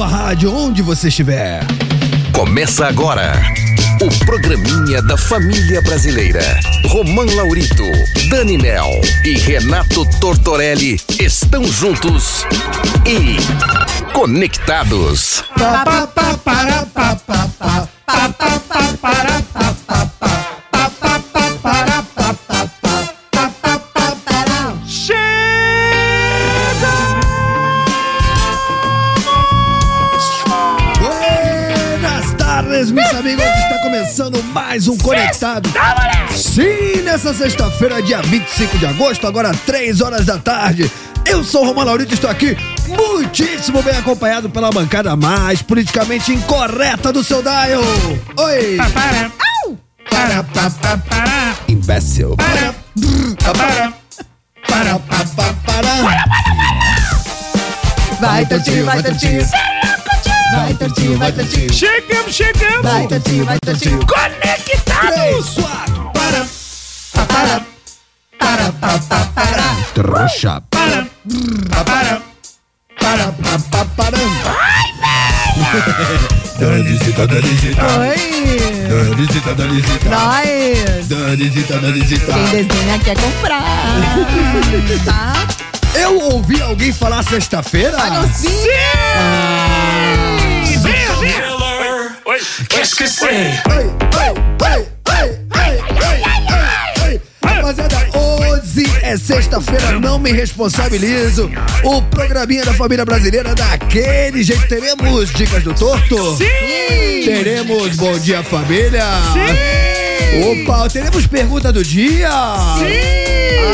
sua rádio, onde você estiver. Começa agora o programinha da família brasileira. Romã Laurito, Dani Mel e Renato Tortorelli estão juntos e conectados. Buenas amigos. Está começando mais um Conectado. Sim, nessa sexta-feira, dia 25 de agosto, agora 3 horas da tarde. Eu sou o Romano Laurito e estou aqui muitíssimo bem acompanhado pela bancada mais politicamente incorreta do seu dial. Oi! Para, para, para, para, Imbécil. para, para, para, Para, para, Vai, Tortinho, vai, Tortinho. Vai, Tortinho, vai, Tortinho. Chegamos, chegamos! Vai, Tortinho, vai, Tortinho. Conectados! Suado. Para, Para, para, para, para, para. Trouxa. para, para, Para, para, para. Danisita, Danisita, Oi! Danisita, Danisita, Nós! Danisita, Danisita. Quem desenha quer comprar. Tá? Eu ouvi alguém falar sexta-feira? Sim! Venha, venha! Oi, Qu'est-ce que c'est? Ei, ei, ei, ei, ei. Rapaziada, hoje é sexta-feira, não me responsabilizo. O programinha da família brasileira daquele jeito. Teremos dicas do torto? Sim! Teremos Bom Dia Família? Sim! Opa, teremos pergunta do dia? Sim!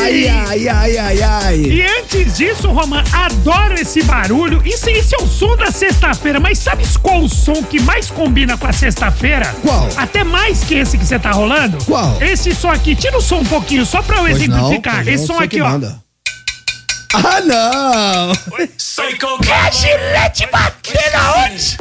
Ai, ai, ai, ai, ai. E antes disso, Roman, adoro esse barulho. Isso, esse é o som da sexta-feira, mas sabe qual o som que mais combina com a sexta-feira? Qual? Até mais que esse que você tá rolando? Qual? Esse som aqui. Tira o som um pouquinho, só pra eu Pois não, exemplificar. pois esse não, som aqui, ó. manda. Ah, não! É a gilete batendo aonde?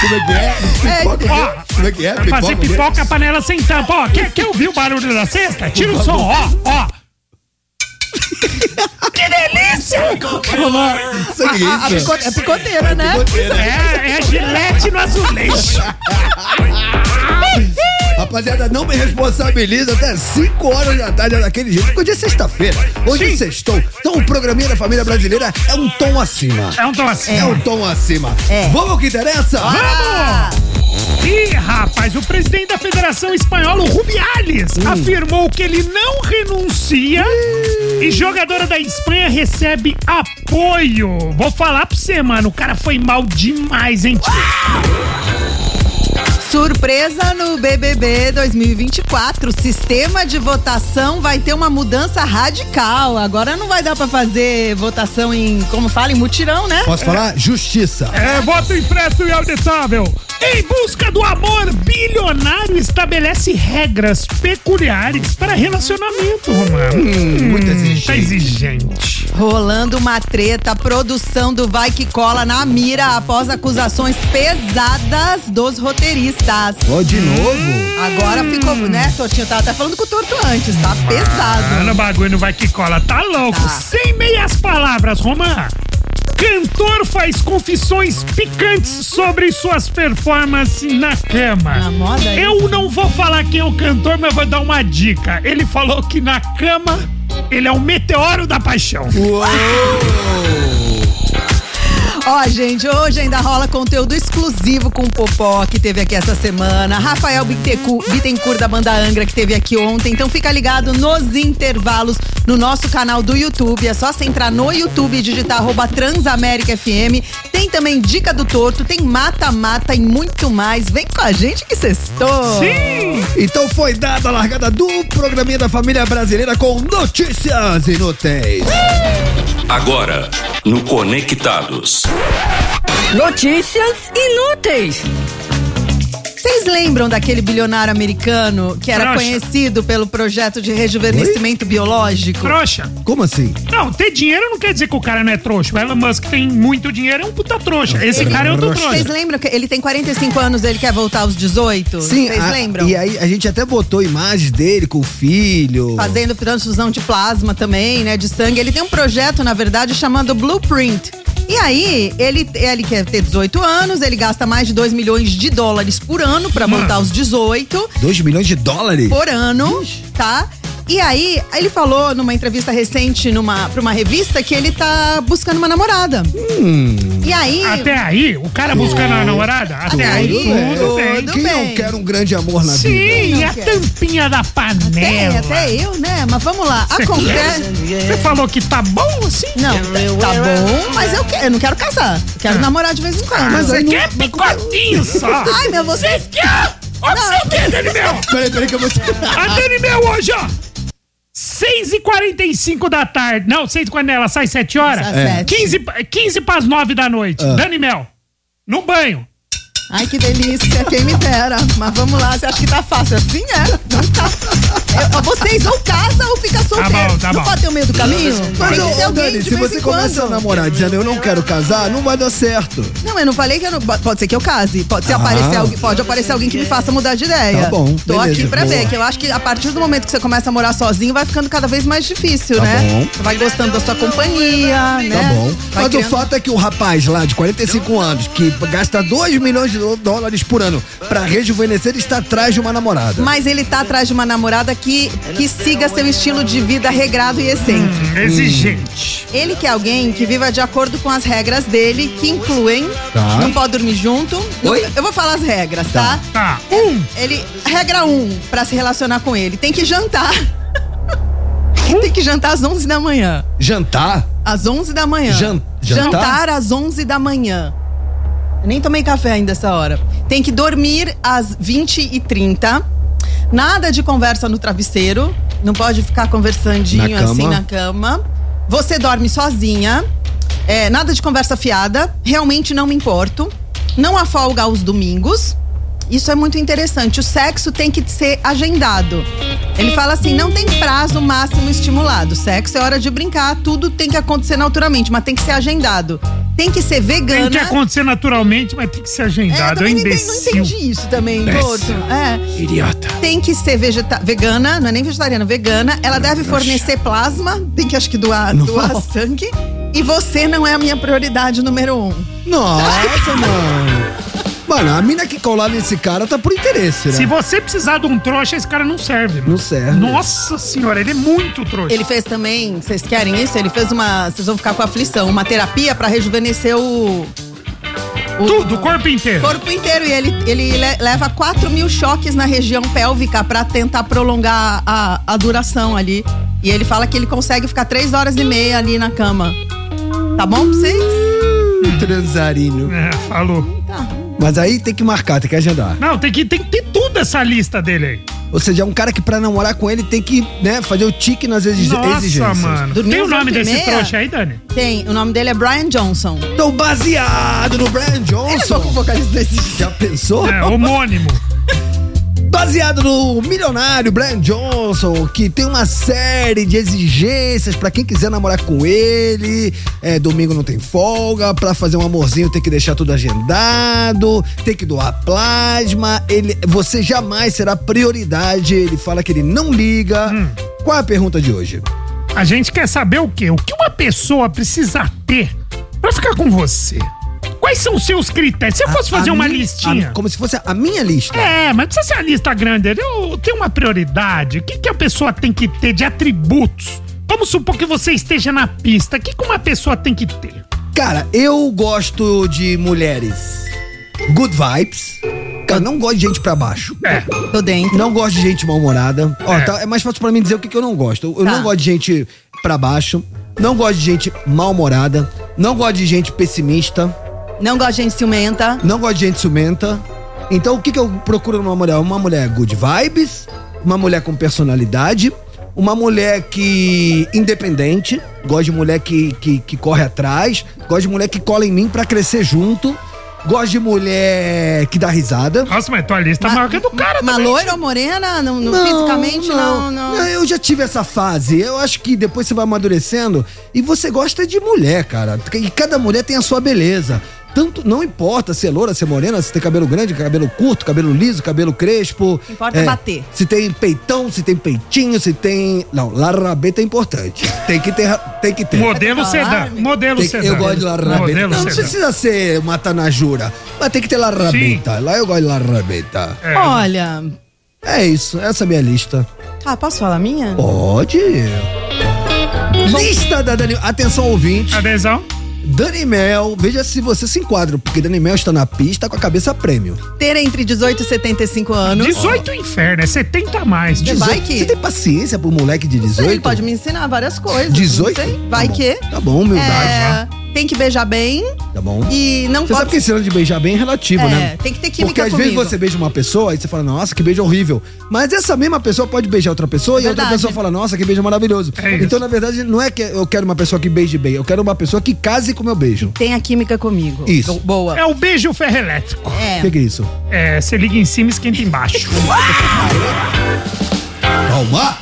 Como é que é? Pipoca, ó, Como é que é? Fazer pipoca com a panela sem tampa, ó. Quer, quer ouvir o barulho da cesta? Tira o som, ó, ó. Que delícia! Sabe o que A, a é isso? pico- é picoteira, né? É, é gilete no azulejo. Rapaziada, não me responsabiliza até 5 horas da tarde é daquele jeito, porque hoje é sexta-feira. Hoje é Sim. sextou. Então o programinha da família brasileira é um tom acima. É um tom assim. É um tom acima. É. Vamos ao que interessa? Ah, Ih, rapaz, o presidente da Federação Espanhola, o Rubiales, Hum. afirmou que ele não renuncia e jogadora da Espanha recebe apoio. Vou falar pra você, mano, o cara foi mal demais, hein, tio? Surpresa no BBB 2024. O sistema de votação vai ter uma mudança radical. Agora não vai dar pra fazer votação em, como fala, em mutirão, né? Posso falar? Justiça. É, voto impresso e auditável. Em busca do amor, bilionário estabelece regras peculiares para relacionamento, Romano. Hum, muito Tá exigente. exigente. Rolando uma treta, produção do Vai Que Cola na mira após acusações pesadas dos roteiristas. Ó, de novo? Agora ficou, né, Tortinho? Tava até falando com o Torto antes, tá pesado. Mano, o bagulho não vai que cola, tá louco. Tá. Sem meias palavras, Romã. Cantor faz confissões picantes sobre suas performances na cama. Na moda, é Eu não vou falar quem é o cantor, mas vou dar uma dica. Ele falou que na cama ele é um meteoro da paixão. Ó, gente, hoje ainda rola conteúdo exclusivo com o Popó, que teve aqui essa semana. Rafael Bittencourt da banda Angra, que teve aqui ontem. Então fica ligado nos intervalos no nosso canal do YouTube. É só você entrar no YouTube e digitar arroba Transamérica FM. Tem também Dica do Torto, tem Mata-Mata e muito mais. Vem com a gente que sextou. Sim! Então foi dada a largada do programinha da família brasileira com notícias inúteis. Agora, no Conectados. Notícias inúteis. Lembram daquele bilionário americano que era Trouxa. conhecido pelo projeto de rejuvenescimento biológico? Trouxa. Como assim? Não, ter dinheiro não quer dizer que o cara não é trouxa. O Elon Musk tem muito dinheiro, é um puta trouxa. Esse cara é outro trouxa. Vocês lembram que ele tem 45 anos, ele quer voltar aos 18? Sim, Vocês a- lembram? E aí a gente até botou imagens dele com o filho. Fazendo transfusão de plasma também, né? De sangue. Ele tem um projeto, na verdade, chamado Blueprint. E aí, ele, ele quer ter 18 anos, ele gasta mais de 2 milhões de dólares por ano pra voltar aos 18. 2 milhões de dólares? por ano, tá? E aí, ele falou numa entrevista recente numa, pra uma revista que ele tá buscando uma namorada. Hum. E aí. Até aí, o cara buscando a namorada, até aí, aí, tudo bem. tudo Quem bem. não quer um grande amor na vida? Sim, a quer. tampinha da panela. até eu, né? Mas vamos lá. Você Acontece. quer? Você falou que tá bom assim? Não, tá, tá bom, mas eu, quero, eu não quero casar. Eu Quero namorar de vez em quando. Mas Você não- quer picotinho só? Ai, meu, você. Você quer? Olha você quer, Dani Mel. Peraí, peraí que eu vou. A Dani Mel hoje, ó. 6h45 da tarde. Não, 6h40, ela sai 7 horas? Às sete. 15, 15 para as 9 da noite. Ah. Dani Mel, no banho. Ai, que delícia, quem me dera. Mas vamos lá, você acha que tá fácil assim? É, não tá. Eu- vocês ou casa ou fica solteiro. bom, tá não bom. pode ter o meio do caminho? Mas, ô, ô, Dani, se você começa a namorar dizendo eu não quero casar, não vai dar certo. Não, eu não falei que eu não. Pode ser que eu case. Pode, se Ah. aparecer alguém, pode aparecer alguém que me faça mudar de ideia. Tá bom, Tô beleza, aqui pra boa. ver, que eu acho que a partir do momento que você começa a morar sozinho, vai ficando cada vez mais difícil, Tá né? bom. Você vai gostando da sua companhia, né? Tá bom. Vai Mas criando- o fato é que o rapaz lá de 45 anos, que gasta 2 milhões de dólares por ano pra rejuvenescer, está atrás de uma namorada. Mas ele tá atrás de uma namorada que, que siga seu estilo de vida regrado e excêntrico. Hum, exigente. Ele quer alguém que viva de acordo com as regras dele, que incluem Tá. não pode dormir junto. Oi? Eu vou falar as regras, tá? Tá. Um. Ele, regra 1, um, pra se relacionar com ele, tem que jantar. tem que jantar às 11 da manhã. Jantar? Às 11 da manhã. Jan- jantar? Jantar às 11 da manhã. Nem tomei café ainda essa hora. Tem que dormir às 20 e 30. Nada de conversa no travesseiro. Não pode ficar conversandinho Na assim na cama. Você dorme sozinha. É, nada de conversa fiada. Realmente não me importo. Não há folga aos domingos. Isso é muito interessante. O sexo tem que ser agendado. Ele fala assim: não tem prazo máximo estimulado. Sexo é hora de brincar, tudo tem que acontecer naturalmente, mas tem que ser agendado. Tem que ser vegana. Tem que acontecer naturalmente, mas tem que ser É, eu agendado. É, também não entendi, não imbecil. entendi isso também, Imbecil. Gordo. É. Idiota. Tem que ser vegeta vegana, não é nem vegetariana, vegana. Ela deve fornecer plasma, tem que acho que doar, doar sangue. E você não é a minha prioridade número um. Nossa, mano. Mano, a mina que colar nesse cara tá por interesse, né? Se você precisar de um trouxa, esse cara não serve. mano. Não serve. Nossa senhora, ele é muito trouxa. Ele fez também, vocês querem isso? Ele fez uma, vocês vão ficar com aflição, uma terapia pra rejuvenescer o o Tudo, o corpo inteiro. corpo inteiro e ele, ele le- leva 4 mil choques na região pélvica pra tentar prolongar a, a duração ali. E ele fala que ele consegue ficar 3 horas e meia ali na cama. Tá bom pra vocês? Transarino. É, falou. Tá. Mas aí tem que marcar, tem que agendar. Não, tem que, tem que ter tudo essa lista dele aí. Ou seja, é um cara que pra namorar com ele tem que, né, fazer o tique nas exig Nossa, exigências. mano. Dormiu Tem o nome desse meia? trouxa aí, Dani? Tem, o nome dele é Brian Johnson. Então, baseado no Brian Ele é pouco Johnson. vocalista desse Já pensou? É, homônimo. Baseado no milionário Brian Johnson, que tem uma série de exigências pra quem quiser namorar com ele. É, domingo não tem folga, pra fazer um amorzinho tem que deixar tudo agendado, tem que doar plasma. Ele, você jamais será prioridade. Ele fala que ele não liga. Hum. Qual é a pergunta de hoje? A gente quer saber o quê? O que uma pessoa precisa ter pra ficar com você? Quais são os seus critérios? Se eu fosse A- fazer a uma mi- listinha. a- como se fosse a minha lista. É, mas precisa ser uma lista grande. Eu tenho uma prioridade. O que, que a pessoa tem que ter de atributos? Vamos supor que você esteja na pista. O que, que uma pessoa tem que ter? Cara, eu gosto de mulheres good vibes. Cara, não gosto de gente pra baixo. É. Tô dentro. Não gosto de gente mal-humorada. Ó, É. tá- é mais fácil pra mim dizer o que, que eu não gosto. Eu, eu Tá. não gosto de gente pra baixo. Não gosto de gente mal-humorada. Não gosto de gente pessimista. Não gosto de gente ciumenta. Não gosto de gente ciumenta. Então, o que, que eu procuro numa mulher? Uma mulher good vibes. Uma mulher com personalidade. Uma mulher que. independente. Gosto de mulher que, que, que corre atrás. Gosto de mulher que cola em mim pra crescer junto. Gosto de mulher que dá risada. Nossa, mas tua lista é maior que a do cara Uma loira ou morena? Não, não- fisicamente, não, não. Eu já tive essa fase. Eu acho que depois você vai amadurecendo e você gosta de mulher, cara. E cada mulher tem a sua beleza. Tanto, não importa se é loura, se é morena, se tem cabelo grande, cabelo curto, cabelo liso, cabelo crespo. Importa é bater. Se tem peitão, se tem peitinho, se tem. Não, larrabeta é importante. Tem que ter. Tem que ter. Modelo sedã. Modelo sedã. eu gosto de larrabeta. Não precisa ser uma tanajura, mas tem que ter larrabeta. Lá eu gosto de larrabeta. É. Olha. É isso, essa é a minha lista. Ah, posso falar a minha? Pode. Lista da Dani. Atenção, ouvinte. Adesão? Dani Mel, veja se você se enquadra, porque Dani Mel está na pista com a cabeça prêmio. Ter entre 18 e 75 anos. 18 inferno, é 70 a mais. Vai 18. que- Você tem paciência pro moleque de 18? Ele pode me ensinar várias coisas. 18? não sei. Vai Tá que. Tá bom, humildade. É, tem que beijar bem Tá bom. e não Você sabe pode. que esse ano de beijar bem é relativo, É, né? tem que ter química Porque às vezes comigo. você beija uma pessoa e você fala, nossa, que beijo horrível. Mas essa mesma pessoa pode beijar outra pessoa e outra pessoa fala, nossa, que beijo maravilhoso. É isso. então, na verdade, não é que eu quero uma pessoa que beije bem, eu quero uma pessoa que case com o meu beijo. Tem a química comigo. Isso. Boa. É o beijo ferro elétrico. O É. que, que é isso? É, você liga em cima e esquenta embaixo. Calma!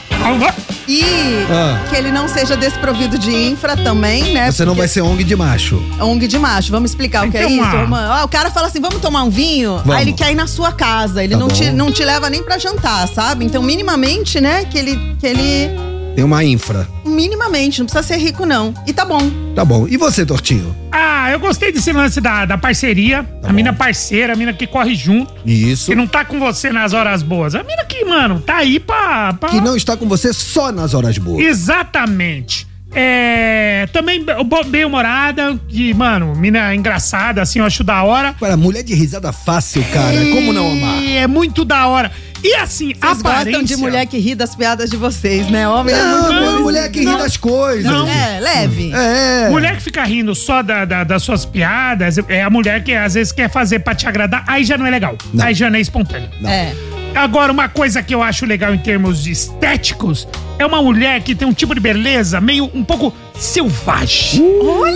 E Ah. que ele não seja desprovido de infra também, né? Você não vai ser ONG de macho. ONG de macho. Vamos explicar o que é isso? ah. Ah, o cara fala assim: vamos tomar um vinho. Vamos. Aí ele quer ir na sua casa. Ele Tá não, te, não te leva nem pra jantar, sabe? Então, minimamente, né? Que ele. Que ele. Tem uma infra. Minimamente, não precisa ser rico, não. E tá bom. Tá bom. E você, Tortinho? Ah, eu gostei desse lance da, da parceria. Tá a mina parceira, a mina que corre junto. Isso. Que não tá com você nas horas boas. A mina que, mano, tá aí pra. pra... Que não está com você só nas horas boas. Exatamente. É. Também bem humorada, que, mano, mina engraçada, assim, eu acho da hora. Para mulher de risada fácil, cara. Como não amar? E é muito da hora. E assim, Vocês aparência... gostam de mulher que ri das piadas de vocês, né? Homem é muito Não, mais- mulher que ri Não. das coisas. Não. É, leve. É. Mulher que fica rindo só da- da- das suas piadas, é a mulher que às vezes quer fazer pra te agradar, aí já não é legal. Não. Aí já não é espontâneo. É. Agora, uma coisa que eu acho legal em termos de estéticos é uma mulher que tem um tipo de beleza meio um pouco selvagem.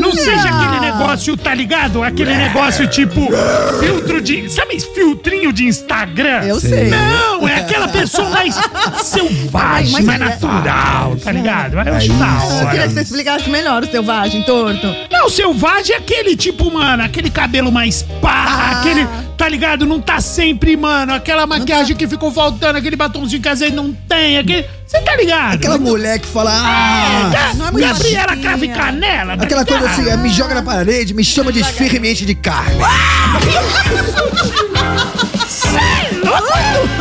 Não seja aquele negócio, tá ligado? Aquele negócio tipo filtro de. Sabe filtrinho de Instagram? Eu sei. Não, é aquela pessoa mais selvagem, Mas- mais mas- natural, tá ligado? Eu É acho da isso. Eu queria hora. que você explicasse melhor o selvagem, torto. Não, selvagem é aquele tipo, mano, aquele cabelo mais pá, Ah. aquele, tá ligado? Não tá sempre, mano, aquela maquiagem que ficou faltando, aquele batomzinho que às vezes não tem, aquele. Você tá ligado? Aquela mulher que fala, ah, Ga- não é muito Gabriela. Crave Canela, tá aquela coisa assim, é, me joga na parede, me chama de esfirra e me enche de carne. Cê é louco?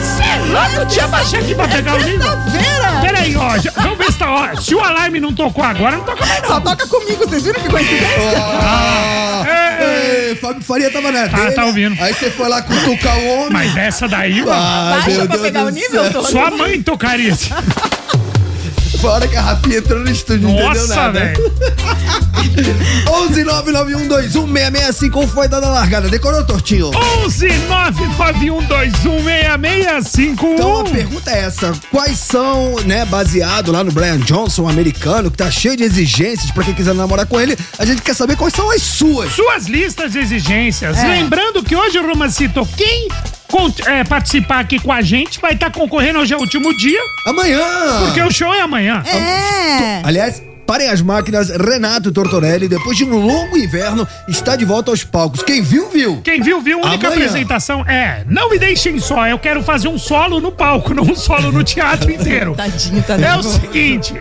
Cê é louco? Deixa eu baixar aqui pra pegar o livro. Sexta-feira! Pera aí, ó. já- Vamos ver se tá. Ó, se o alarme não tocou agora, não toca mais não. Só toca comigo, vocês viram que coincidência? Ah, Ei. ei, Fábio Faria tava na Tá, dele, tá ouvindo. Aí você foi lá cutucar o homem. Mas essa daí, mano. Ah, Baixa meu pra Deus pegar do o nível, céu. Sua mãe tocaria isso. Fora que a Rafinha entrou no estúdio, não entendeu Nossa, nada. velho. 11 991216665 como foi dada a largada? Decorou, Tortinho? 11 991216651. Então a pergunta é essa: quais são, né, baseado lá no Brian Johnson, um americano, que tá cheio de exigências pra quem quiser namorar com ele, a gente quer saber quais são as suas. Suas listas de exigências. É. Lembrando que hoje, Romancito, quem é, participar aqui com a gente vai estar concorrendo hoje é o último dia, Amanhã! porque o show é amanhã. É. Aliás, parem as máquinas, Renato Tortorelli, depois de um longo inverno, está de volta aos palcos. Quem viu, viu. Quem viu, viu. A única Amanhã. apresentação é: não me deixem só, eu quero fazer um solo no palco, não um solo no teatro inteiro. Tadinho, tá É o seguinte.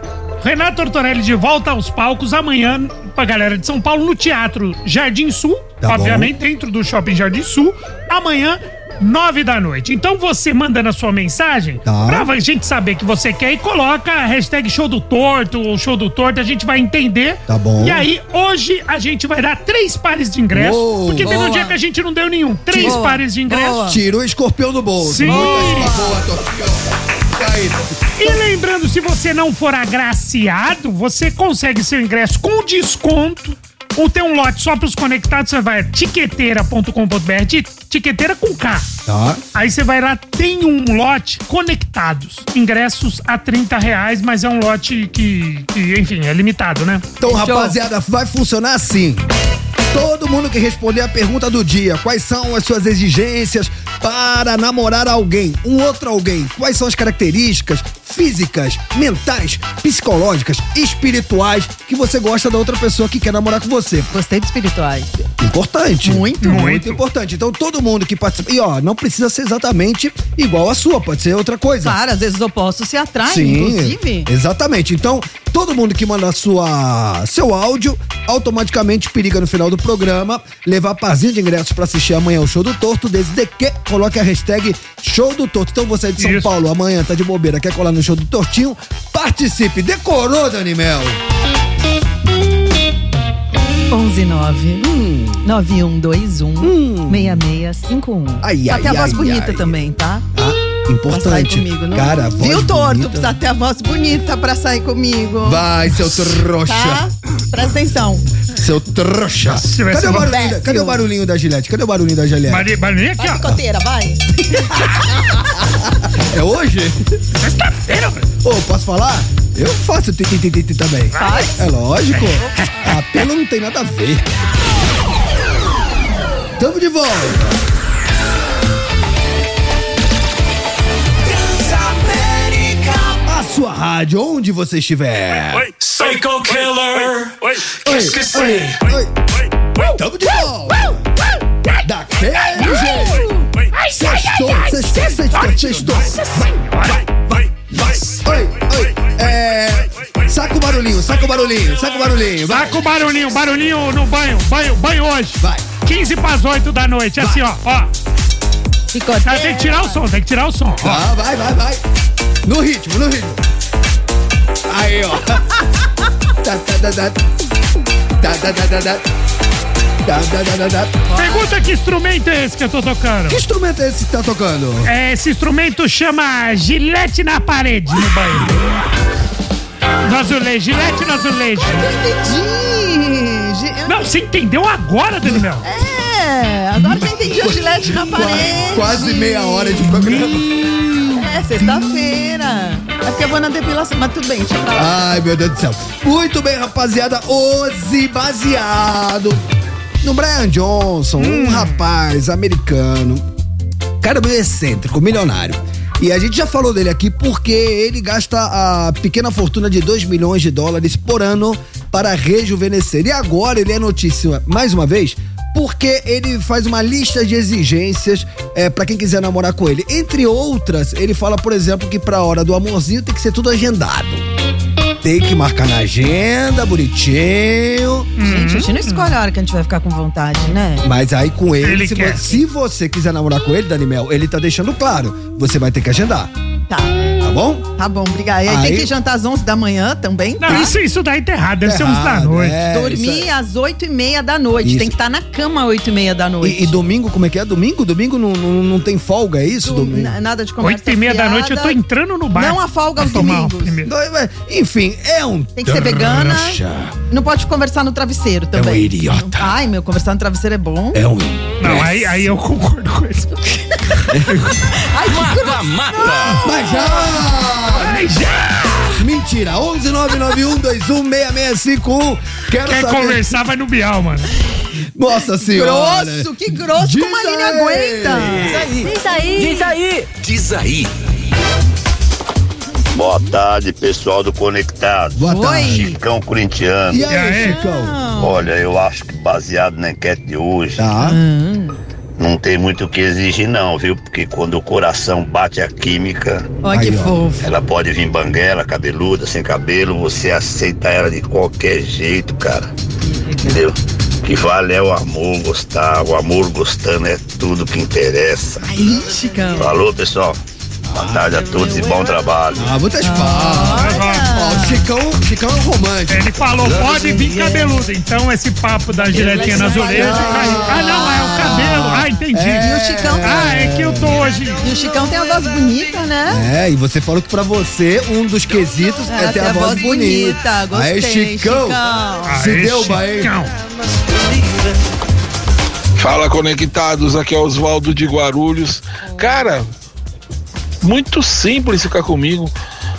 Renato Tortorelli de volta aos palcos amanhã pra galera de São Paulo no Teatro Jardim Sul, Tá obviamente dentro do Shopping Jardim Sul, amanhã nove da noite. Então você manda na sua mensagem Tá. pra gente saber que você quer e coloca a hashtag show do torto ou show do torto, a gente vai entender. Tá bom. E aí hoje a gente vai dar três pares de ingressos, Uou. porque teve um Boa. dia que a gente não deu nenhum. Três Boa. pares de ingressos. Boa. Tira o escorpião do bolso. Sim. Muita boa, Tortinho. Tá. E lembrando, se você não for agraciado, você consegue seu ingresso com desconto. Ou tem um lote só para os conectados, você vai a tiqueteira.com.br, ti- tiqueteira com K. Tá. Aí você vai lá, tem um lote conectados. Ingressos a 30 reais, mas é um lote que, que, enfim, é limitado, né? Então, rapaziada, vai funcionar assim. Todo mundo que responder a pergunta do dia, quais são as suas exigências para namorar alguém, um outro alguém? Quais são as características físicas, mentais, psicológicas, espirituais que você gosta da outra pessoa que quer namorar com você? Gostei de espirituais. Importante. Muito. Muito, Muito. importante. Então todo mundo que participa. E ó, não precisa ser exatamente igual a sua, pode ser outra coisa. Claro, às vezes os opostos se atraem, Sim, inclusive. Exatamente. Então, todo mundo que manda sua seu áudio automaticamente periga no final do programa levar parzinho de ingressos para assistir amanhã o show do Torto, desde que coloque a hashtag show do Torto. Então você é de São Isso. Paulo, amanhã tá de bobeira, quer colar no show do Tortinho? Participe. Decorou, Danimel? 11 119 hum. 9121 hum. 6651. Ai, tá ai, Só tem a voz ai, bonita ai. também, tá? Ah, importante. Comigo, não? Cara, a voz Viu, torto? Precisa ter a voz bonita pra sair comigo. Vai, seu trouxa. Tá? Presta atenção. Seu trouxa. Cadê o, barulhinho da, cadê o barulhinho da Gillette? Cadê o barulhinho da Gillette? Barulhinho barulhi aqui, ó. Picoteira, vai. é hoje? Sexta-feira, velho. Ô, posso falar? Eu faço titititi também. Faz? É lógico. Apelo não tem nada a ver. Tamo de volta. A sua rádio, onde você estiver. Oi, Psycho Killer. Esqueci. Tamo de volta. Daquele jeito. Sextou, sextou, sextou, sextou. Vai, vai, vai. Oi, oi. É. Saca o barulhinho, saca o barulhinho, saca o barulhinho. Vai. Saca o barulhinho, barulhinho no banho, banho, banho hoje. Vai. 15 para as 8 da noite, assim, ó, ó. Ah, Picoteira. tem que tirar o som, tem que tirar o som. ó. Ah, vai, vai, vai. No ritmo, no ritmo. Aí, ó. Tá, tá, tá, tá. Tá, tá, tá, tá, tá. Pergunta que instrumento é esse que eu tô tocando. Que instrumento é esse que tá tocando? É, esse instrumento chama gilete na parede no banho. No azulejo, gilete no azulejo. Entendi. Eu- Não, você entendeu agora, Daniel? É, agora que eu entendi o gilete na parede. Quase meia hora de programa. É, sexta-feira. É porque eu vou na depilação, mas tudo bem, deixa pra lá. Ai, meu Deus do céu. Muito bem, rapaziada. Hoje, baseado no Brian Johnson, um rapaz americano, cara meio excêntrico, milionário. E a gente já falou dele aqui porque ele gasta a pequena fortuna de 2 milhões de dólares por ano para rejuvenescer. E agora ele é notícia, mais uma vez, porque ele faz uma lista de exigências é, para quem quiser namorar com ele. Entre outras, ele fala, por exemplo, que pra hora do amorzinho tem que ser tudo agendado. Tem que marcar na agenda, bonitinho. Gente, a gente não escolhe a hora que a gente vai ficar com vontade, né? Mas aí com ele, Ele se, quer. se você quiser namorar com ele, Dani Mel, ele tá deixando claro. Você vai ter que agendar, Tá. tá bom? Tá bom, obrigada. E aí, Aí- tem que jantar às 11 da manhã também, Não, tá? isso, isso daí tá errado, deve ser uns da Errado, noite. é, Dormir isso às 8 e meia da noite. Isso. Tem que estar na cama às 8 e meia da é- noite. E, e domingo, como é que é? Domingo? Domingo não, não, não tem folga, é isso? Do- Domingo? na- Nada de conversa 8 e meia da noite eu tô entrando no bar. Não há folga aos tomar um domingos. primeiro. Não, é- Enfim, é um. Tem que ser vegana. trouxa. Não pode conversar no travesseiro também. um idiota. Ai, meu, conversar no travesseiro é bom. É um. Não, aí, aí eu concordo com isso. Ai, que grosso. Mas já! Ai, já! Mentira! 11 991216651. Quero Quer saber. conversar, vai no Bial, mano. Nossa senhora! grosso, que grosso, Diz como a Aline aí. aguenta. Diz aí. Diz aí. Boa tarde, pessoal do Conectado. Boa tarde. Chicão corintiano. E aí, E aí? Chicão? Olha, eu acho que baseado na enquete de hoje, Tá. Não tem muito o que exigir não, viu? Porque quando o coração bate a química, Olha que fofo. ela pode vir banguela, cabeluda, sem cabelo, você aceita ela de qualquer jeito, cara. Entendeu? O que vale é o amor, gostar. O amor gostando é tudo que interessa. Aí, Chicão. Falou, pessoal. Boa tarde a todos e bom trabalho. Ah, muitas palmas. Ó, o Chicão, Chicão é um romântico. Ele falou, pode vir cabeludo. Então esse papo da giletinha na azulejo caiu. Ah, não, é o cabelo. Ah, entendi. E o Chicão. Ah, é que eu tô hoje. E o Chicão tem a voz bonita, né? É, e você falou que pra você um dos quesitos é, É, ter a voz bonita. Gostei, Aí, Chicão. Chicão. Se deu, Bahia. Chicão. Fala conectados, aqui é Oswaldo de Guarulhos. Cara, muito simples ficar comigo.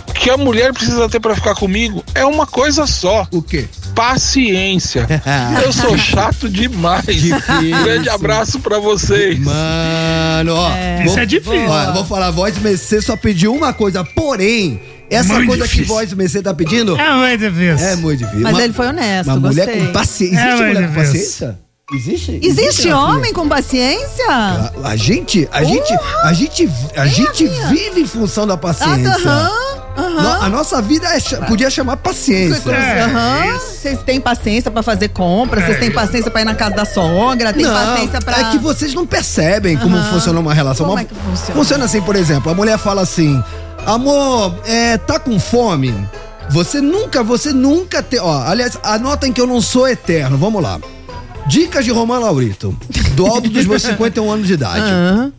O que a mulher precisa ter pra ficar comigo é uma coisa só: O quê? paciência. Eu sou chato demais. Difícil. Grande abraço pra vocês. Mano, ó. Isso é difícil. Ó, eu vou falar, voz Mercê só pediu uma coisa, porém, essa Muito coisa que difícil. voz Mercê tá pedindo É muito difícil. é muito difícil. Mas Uma- ele foi honesto, Uma mulher gostei. com paciência. É Existe muito mulher com paciência? Existe? Existe homem filha? com paciência? A, a gente, a gente, a gente, a gente vive em função da paciência. Aham, a nossa vida é podia chamar paciência. É, Aham. isso. Vocês têm paciência pra fazer compra, vocês É. têm paciência pra ir na casa da sogra, tem não, paciência pra. é que vocês não percebem como funciona uma relação. Como Uma- é que funciona? Funciona assim, por exemplo, a mulher fala assim: amor, é, tá com fome? Você nunca, você nunca tem. Ó, aliás, anotem que eu não sou eterno. Vamos lá. Dicas de Romão Laurito, do alto dos meus 51 anos de idade. Aham.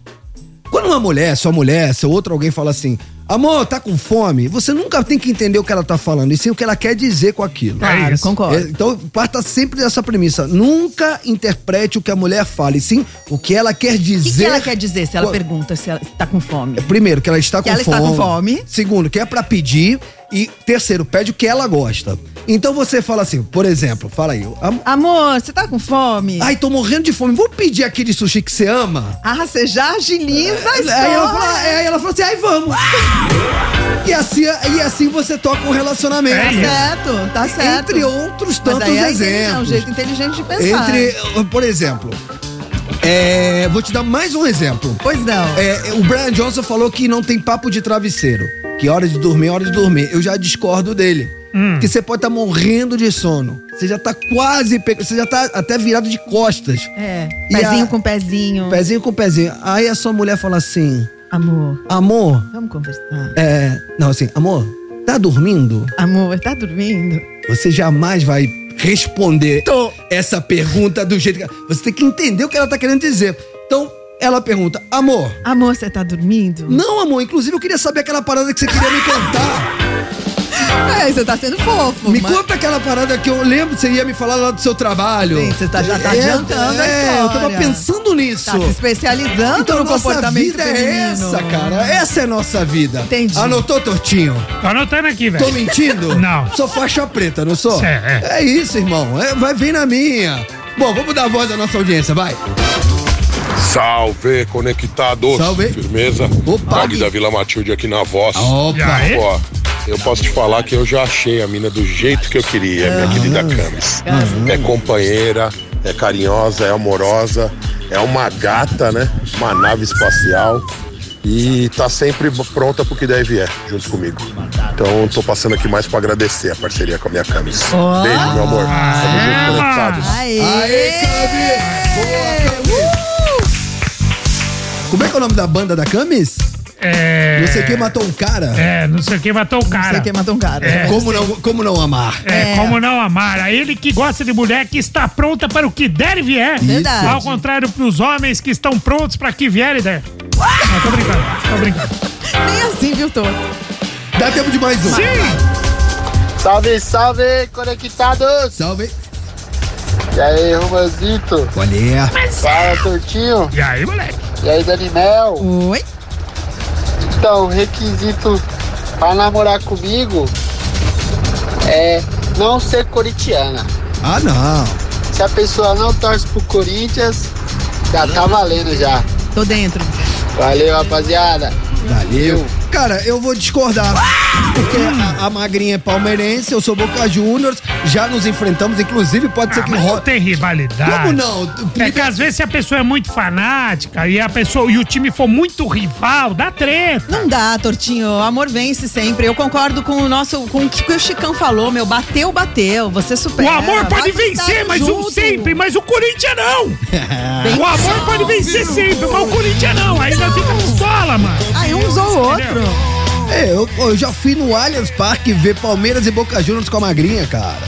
Quando uma mulher, sua mulher, seu outro alguém fala assim, amor, tá com fome, você nunca tem que entender o que ela tá falando, e sim o que ela quer dizer com aquilo. Claro, isso. concordo. É, Então, parta sempre dessa premissa. Nunca interprete o que a mulher fala, e sim o que ela quer O dizer. que, que ela quer dizer se ela pergunta se ela tá com fome? Primeiro, que ela está Que com ela fome. está com fome. Segundo, que é pra pedir. E terceiro, pede o que ela gosta. Então você fala assim, por exemplo, fala aí. am- Amor, você tá com fome? Ai, tô morrendo de fome. Vou pedir aquele sushi que você ama? Ah, você já agiliza a Aí ela, fala, história. aí ela fala assim, ai, vamos. E assim, e assim você toca um relacionamento. É Tá isso. certo, tá certo. Entre outros Mas tantos aí é, intelig- é um exemplos. jeito inteligente de pensar. Entre, por exemplo, é, vou te dar mais um exemplo. Pois não. É, o Brian Johnson falou que não tem papo de travesseiro. Que hora de dormir hora de dormir. Eu já discordo dele. Hum. Que você pode estar morrendo de sono. Você já tá quase. pe- Você já tá até virado de costas. É, pezinho a- com pezinho. Pezinho com pezinho. Aí a sua mulher fala assim: Amor, Amor, vamos conversar. é. Não, assim, amor, tá dormindo? Amor, tá dormindo? Você jamais vai responder Tô. Essa pergunta do jeito que. Você tem que entender o que ela tá querendo dizer. Então, ela pergunta: Amor, Amor, você tá dormindo? não, amor, inclusive eu queria saber aquela parada que você queria me contar. É, você tá sendo fofo. Me mas- conta aquela parada que eu lembro que você ia me falar lá do seu trabalho. Sim, você tá- já tá É, adiantando a É, eu tava pensando nisso. Tá se especializando Então, no nossa comportamento vida feminino. é essa, cara. Essa é tô vida. Entendi. Anotou, Tortinho? Tô anotando aqui, velho. Tô mentindo? Não. Sou faixa preta, não sou? É, é. É isso, irmão. É, vai vir na minha. Bom, vamos dar voz à nossa audiência, vai. Salve, conectados. Salve. Firmeza? Opa. Dog da Vila Matilde aqui na voz. E Opa. aí? Ó, eu posso te falar que eu já achei a mina do jeito que eu queria, minha querida Camis. É companheira, é carinhosa, é amorosa, é uma gata, né? Uma nave espacial. E tá sempre pronta pro que deve vier, junto comigo. Então tô passando aqui mais pra agradecer a parceria com a minha Camis. Ó. Beijo, meu amor. Tamo junto, conectados. Aê! Aê, Camis! Boa, Camis! Como é que é o nome da banda da Camis? É. Não sei quem matou um cara. É, não sei quem matou o Não cara. sei quem matou um cara. É. Como, não, como não amar? É, É. como não amar? A ele que gosta de mulher que está pronta para o que der e vier. Verdade. Ao contrário pros homens que estão prontos para que vier e der. Não, tô brincando, tô brincando. Nem assim, viu, Tô? Dá tempo de mais um. Sim! Salve, salve, conectados! Salve. E aí, Romanzito? Olha aí. Fala, Tortinho? E aí, moleque? E aí, Danimel? Oi? Então, o requisito para namorar comigo é não ser corintiana. Ah, não. Se a pessoa não torce pro Corinthians, já tá valendo já. Tô dentro. Valeu, rapaziada. Valeu. Cara, eu vou discordar. Porque a, a magrinha é palmeirense, eu sou Boca Juniors, já nos enfrentamos, inclusive pode ser Ah, que mas não tem rivalidade. Como não? É que às vezes se a pessoa é muito fanática e a pessoa e o time for muito rival, dá treta. Não dá, Tortinho. O amor vence sempre. Eu concordo com o nosso, com o que o Chicão falou, meu. Bateu, bateu. Você supera. O amor pode Vai vencer, mas um junto. sempre, mas o Corinthians não. Bem- O amor pode vencer sempre, mas o Corinthians não. Ainda fica pistola, mano. Aí um usou o É, eu, eu já fui no Allianz Parque ver Palmeiras e Boca Juniors com a magrinha, cara.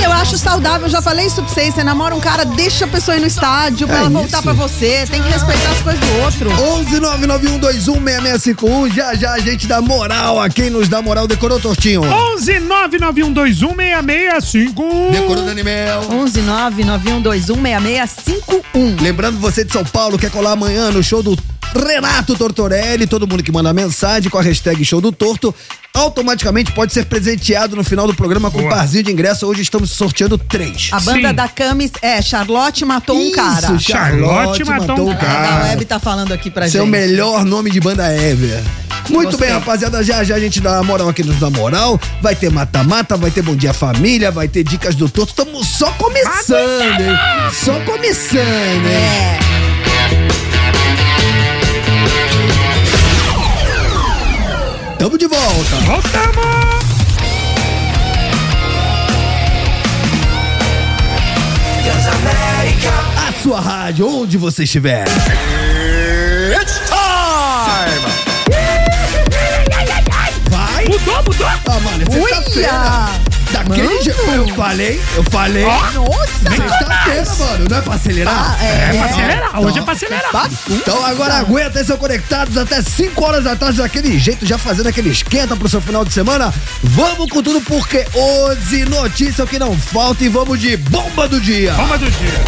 Eu acho saudável, já falei isso pra vocês. Você namora um cara, deixa a pessoa ir no estádio pra É ela voltar isso. pra você. Tem que respeitar as coisas do outro. 11 991216651. Já já a gente dá moral a quem nos dá moral. Decorou, Tortinho? 11 991216651. Decorou, Danimel. 11 991216651. Lembrando você de São Paulo, quer colar amanhã no show do Renato Tortorelli. Todo mundo que manda mensagem com a hashtag Show do Torto automaticamente pode ser presenteado no final do programa com um Boa. parzinho de ingresso. Hoje estamos sorteando três. A banda Sim. da Camis é Charlotte matou um cara. Isso, Charlotte, matou, um A cara. Web tá falando aqui pra é o gente. melhor nome de banda ever. Muito Gostei. bem, rapaziada. Já já a gente dá uma moral aqui nos Na Moral. Vai ter mata-mata, vai ter Bom Dia Família, vai ter Dicas do Torto. Estamos só começando, hein? Só começando, hein? É. De volta. Voltamos! A sua rádio, onde você estiver. Vai. Mudou, mudou! Ah, mano, é sexta-feira. Daquele jeito. Eu falei, eu falei. Nossa! Mano. Não é pra acelerar? Ah, é. É pra acelerar, hoje é pra acelerar. Então agora aguenta e são conectados até 5 horas da tarde daquele jeito, já fazendo aquele esquenta pro seu final de semana. Vamos com tudo porque hoje notícia é o que não falta e vamos de bomba do dia. Bomba do dia.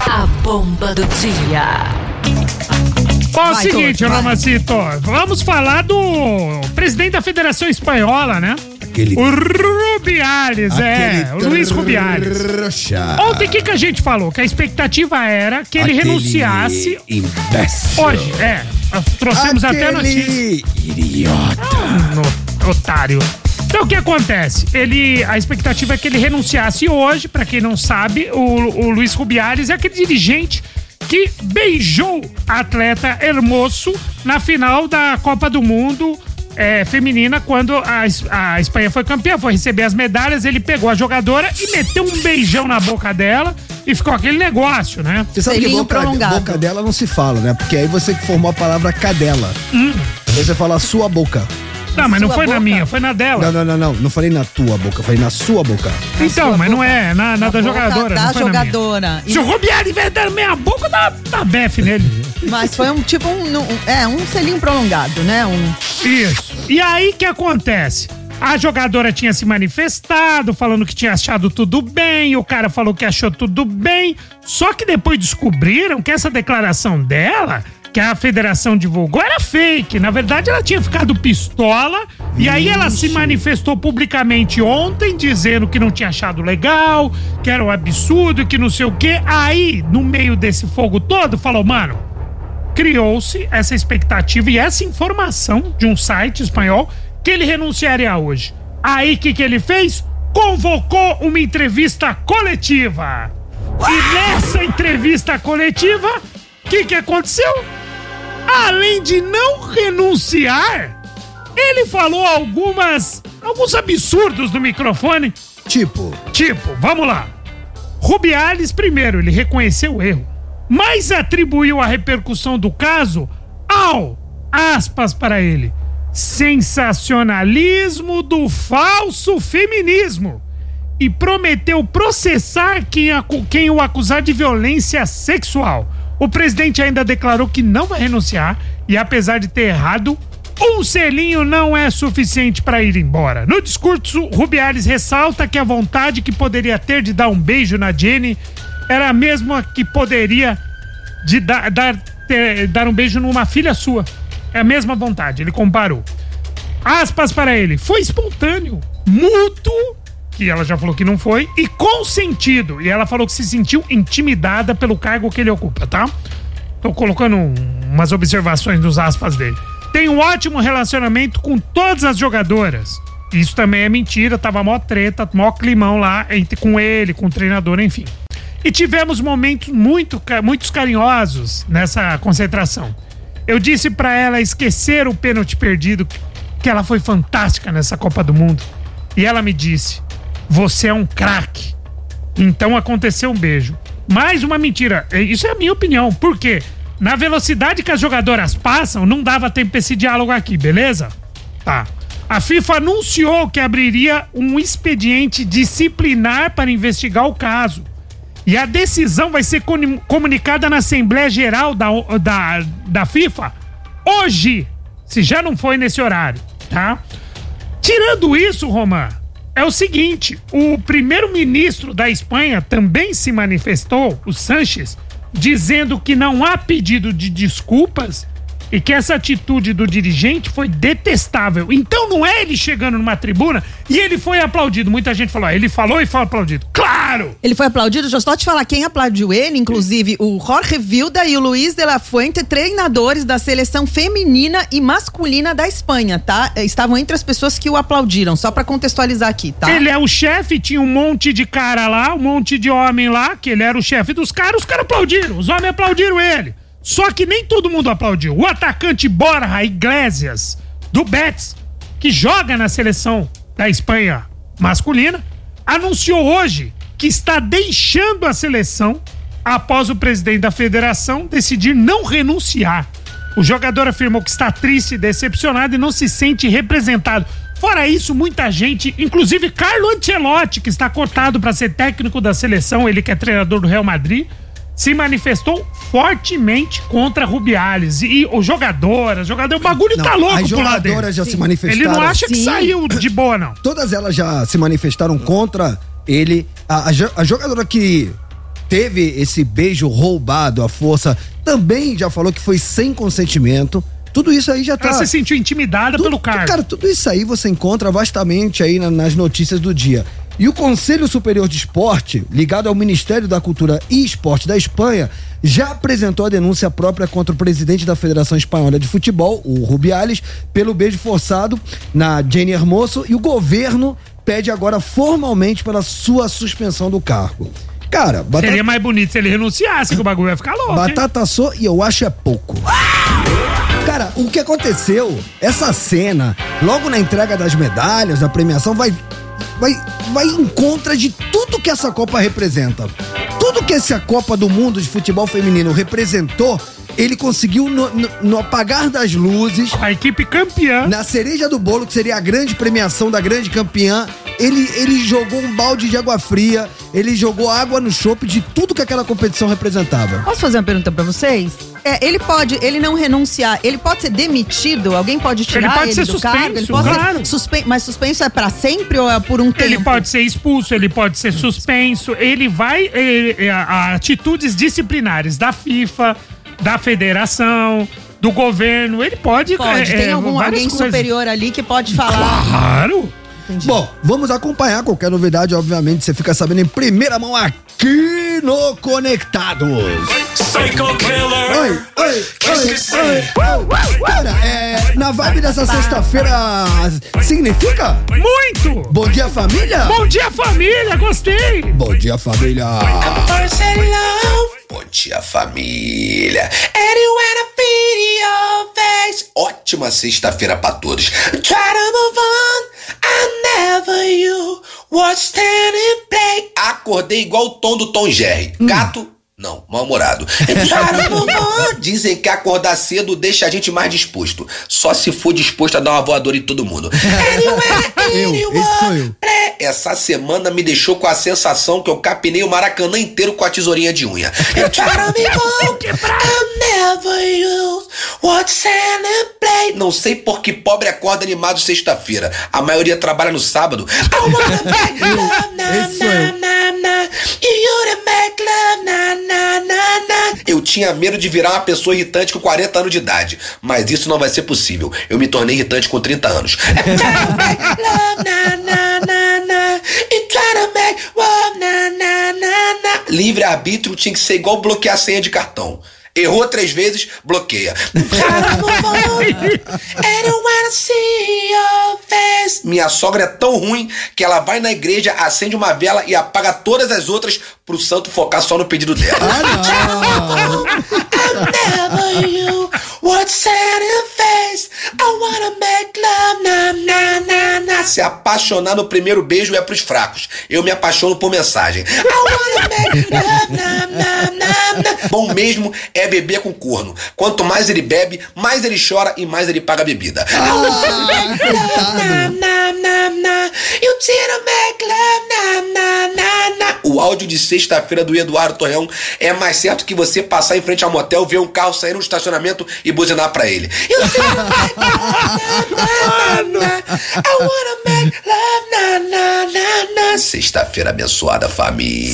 A bomba do dia. Bom, é o Vai, seguinte. Romacito, vamos falar do presidente da Federação Espanhola, né? Aquele, O Rubiales, é, o Luiz Rubiales. trouxa. Ontem o que, que a gente falou? Que a expectativa era que ele Aquele renunciasse Imbécil. hoje. É, trouxemos até a notícia. Aquele idiota. no otário. Então o que acontece? Ele, a expectativa é que ele renunciasse hoje, pra quem não sabe, o, o Luiz Rubiales é aquele dirigente que beijou atleta Hermoso na final da Copa do Mundo é, feminina, quando a, a Espanha foi campeã, foi receber as medalhas, ele pegou a jogadora e meteu um beijão na boca dela e ficou aquele negócio, né? Você sabe que Selinho boca, prolongado. boca dela não se fala, né? Porque aí você que formou a palavra cadela. Hum. Aí você fala sua boca. Não, mas não sua foi na boca? minha, foi na dela. Não, não, não, não. Não falei na tua boca, falei na sua boca. Então, sua mas não boca. é na, na da boca jogadora. da não foi na minha. jogadora. E- Se o Rubiales vier dar meia boca, dá, dá befe nele. Mas foi um tipo um, um- é, um selinho prolongado, né? Um, Isso. E aí que acontece? A jogadora tinha se manifestado, falando que tinha achado tudo bem, o cara falou que achou tudo bem. Só que depois descobriram que essa declaração dela, que a federação divulgou, era fake. Na verdade, ela tinha ficado pistola. E aí ela se manifestou publicamente ontem, dizendo que não tinha achado legal, que era um absurdo, que não sei o quê. Aí, no meio desse fogo todo, falou, mano, criou-se essa expectativa e essa informação de um site espanhol que ele renunciaria hoje. Aí o que, que ele fez? Convocou uma entrevista coletiva. E nessa entrevista coletiva, o que, que aconteceu? Além de não renunciar, ele falou algumas. alguns absurdos no microfone. Tipo, Tipo, vamos lá. Rubiales, primeiro, ele reconheceu o erro, mas atribuiu a repercussão do caso ao, aspas para ele, sensacionalismo do falso feminismo e prometeu processar quem, quem o acusar de violência sexual. O presidente ainda declarou que não vai renunciar e, apesar de ter errado, um selinho não é suficiente para ir embora. No discurso, Rubiales ressalta que a vontade que poderia ter de dar um beijo na Jenny era a mesma que poderia de dar, dar, ter- dar um beijo numa filha sua. É a mesma vontade, ele comparou. Aspas para ele, foi espontâneo, mútuo, que ela já falou que não foi, e consentido. E ela falou que se sentiu intimidada pelo cargo que ele ocupa, tá? Tô colocando um- umas observações nos aspas dele. Tem um ótimo relacionamento com todas as jogadoras. Isso também é mentira, tava mó treta, mó climão lá entre, com ele, com o treinador, enfim. E tivemos momentos muito, carinhosos nessa concentração. Eu disse pra ela esquecer o pênalti perdido, que ela foi fantástica nessa Copa do Mundo. E ela me disse: Você é um craque. Então aconteceu um beijo. Mais uma mentira. É, Isso é a minha opinião. Por quê? Na velocidade que as jogadoras passam, não dava tempo esse diálogo aqui, beleza? Tá. A FIFA anunciou que abriria um expediente disciplinar para investigar o caso. E a decisão vai ser comunicada na Assembleia Geral da, da, da FIFA hoje, se já não foi nesse horário, tá? Tirando isso, Roman, é o seguinte: o primeiro-ministro da Espanha também se manifestou, o Sanches, dizendo que não há pedido de desculpas e que essa atitude do dirigente foi detestável. Então não é ele chegando numa tribuna e ele foi aplaudido. Muita gente falou, ah, ele falou e foi aplaudido. Claro! Ele foi aplaudido, eu só te falar quem aplaudiu ele, inclusive o Jorge Vilda e o Luiz de la Fuente, treinadores da seleção feminina e masculina da Espanha, tá? Estavam entre as pessoas que o aplaudiram, só pra contextualizar aqui, tá? Ele é o chefe, tinha um monte de cara lá, um monte de homem lá, que ele era o chefe dos caras, os caras aplaudiram, os homens aplaudiram ele. Só que nem todo mundo aplaudiu. O atacante Borja Iglesias, do Betis, que joga na seleção da Espanha masculina, anunciou hoje que está deixando a seleção após o presidente da federação decidir não renunciar. O jogador afirmou que está triste, decepcionado e não se sente representado. Fora isso, muita gente, inclusive Carlo Ancelotti, que está cotado para ser técnico da seleção, ele que é treinador do Real Madrid, se manifestou fortemente contra Rubiales. E o jogador, a jogador, o bagulho Não, tá louco as pro lado dele. jogadoras já se manifestaram. Ele não acha que Sim. saiu de boa, não. Todas elas já se manifestaram contra ele. A, a a jogadora que teve esse beijo roubado à força também já falou que foi sem consentimento. Tudo isso aí já tá. Ela se sentiu intimidada pelo cara. Cara, tudo isso aí você encontra vastamente aí na- nas notícias do dia. E o Conselho Superior de Esporte, ligado ao Ministério da Cultura e Esporte da Espanha, já apresentou a denúncia própria contra o presidente da Federação Espanhola de Futebol, o Rubiales, pelo beijo forçado na Jenny Hermoso e o governo pede agora formalmente pela sua suspensão do cargo. Cara, batata, Seria mais bonito se ele renunciasse, que o bagulho ia ficar louco. hein? batata assou e eu acho é pouco. Cara, o que aconteceu? Essa cena, logo na entrega das medalhas, da premiação, vai, vai, vai em contra de tudo que essa Copa representa. Tudo que essa Copa do Mundo de futebol feminino representou, ele conseguiu no, no- no apagar das luzes. A equipe campeã. Na cereja do bolo, que seria a grande premiação da grande campeã, ele, ele jogou um balde de água fria, ele jogou água no chope de tudo que aquela competição representava. Posso fazer uma pergunta pra vocês? É, ele pode, ele não renunciar, ele pode ser demitido? Alguém pode tirar Ele pode ser do suspenso, cargo? Ele pode claro. ser suspen mas suspenso é pra sempre ou é por um tempo? Ele pode ser expulso, ele pode ser suspenso, ele vai eh, eh, a, a atitudes disciplinares da FIFA, da federação, do governo, ele pode. Pode, eh, tem eh, algum alguém coisas. superior ali que pode falar. Claro! Bom, vamos acompanhar qualquer novidade, obviamente, você fica sabendo em primeira mão aqui no Conectados. Psycho Killer. Oi, oi, oi, oi. Cara, é, na vibe dessa sexta-feira, significa? Muito! Bom dia, família? Bom dia, família, gostei! Bom dia, família. Bom dia, família. Anywhere video face. Ótima sexta-feira pra todos. Try to move on. I never you was standing play. Acordei igual o tom do Tom Jerry. Gato. Não, mal-humorado. Dizem que acordar cedo deixa a gente mais disposto. Só se for disposto a dar uma voadora em todo mundo. Eu, esse sou eu. Essa semana me deixou com a sensação que eu capinei o Maracanã inteiro com a tesourinha de unha. Não sei por que pobre acorda animado sexta-feira. A maioria trabalha no sábado. Esse sou eu. Make love, na, na, na, na. Eu tinha medo de virar uma pessoa irritante com 40 anos de idade, mas isso não vai ser possível. Eu me tornei irritante com 30 anos. love, na, na, na, na. You try to make love, na, na, na, na. Livre arbítrio tinha que ser igual bloquear a senha de cartão. Errou três vezes, bloqueia. Minha sogra é tão ruim que ela vai na igreja, acende uma vela e apaga todas as outras pro santo focar só no pedido dela. na. Se apaixonar no primeiro beijo é pros fracos. Eu me apaixono por mensagem. I wanna make love, Bom mesmo é beber com corno. Quanto mais ele bebe, mais ele chora e mais ele paga a bebida. Na, na, na, na, na, na, na. O áudio de sexta-feira do Eduardo Torreão é mais certo que você passar em frente ao motel, ver um carro sair no estacionamento e buzinar pra ele. You didn't make love, na, na, na, na. I wanna make love, na, na, na, na. Sexta-feira abençoada, família.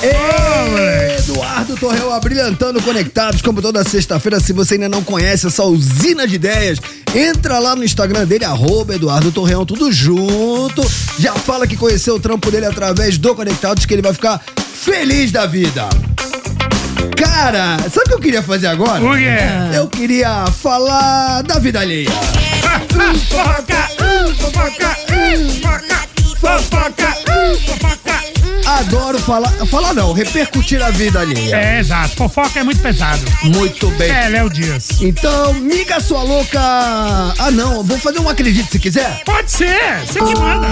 Eduardo Torreão abrilhantando conectados, como toda sexta-feira. Se você ainda não conhece essa usina de ideias, entra lá no Instagram dele, arroba Eduardo Torreão, tudo junto. Já fala que conheceu o trampo dele através do Conectados, que ele vai ficar feliz da vida. Cara, sabe o que eu queria fazer agora? O quê? Eu queria falar da vida alheia. Fofoca, uh, fofoca, uh, fofoca, fofoca. Adoro falar. Falar não, repercutir a vida alheia. É, exato. Fofoca é muito pesado. Muito bem. É, Léo Dias. Então, miga sua louca. Ah, não, vou fazer um acredite se quiser. Pode ser, você que manda.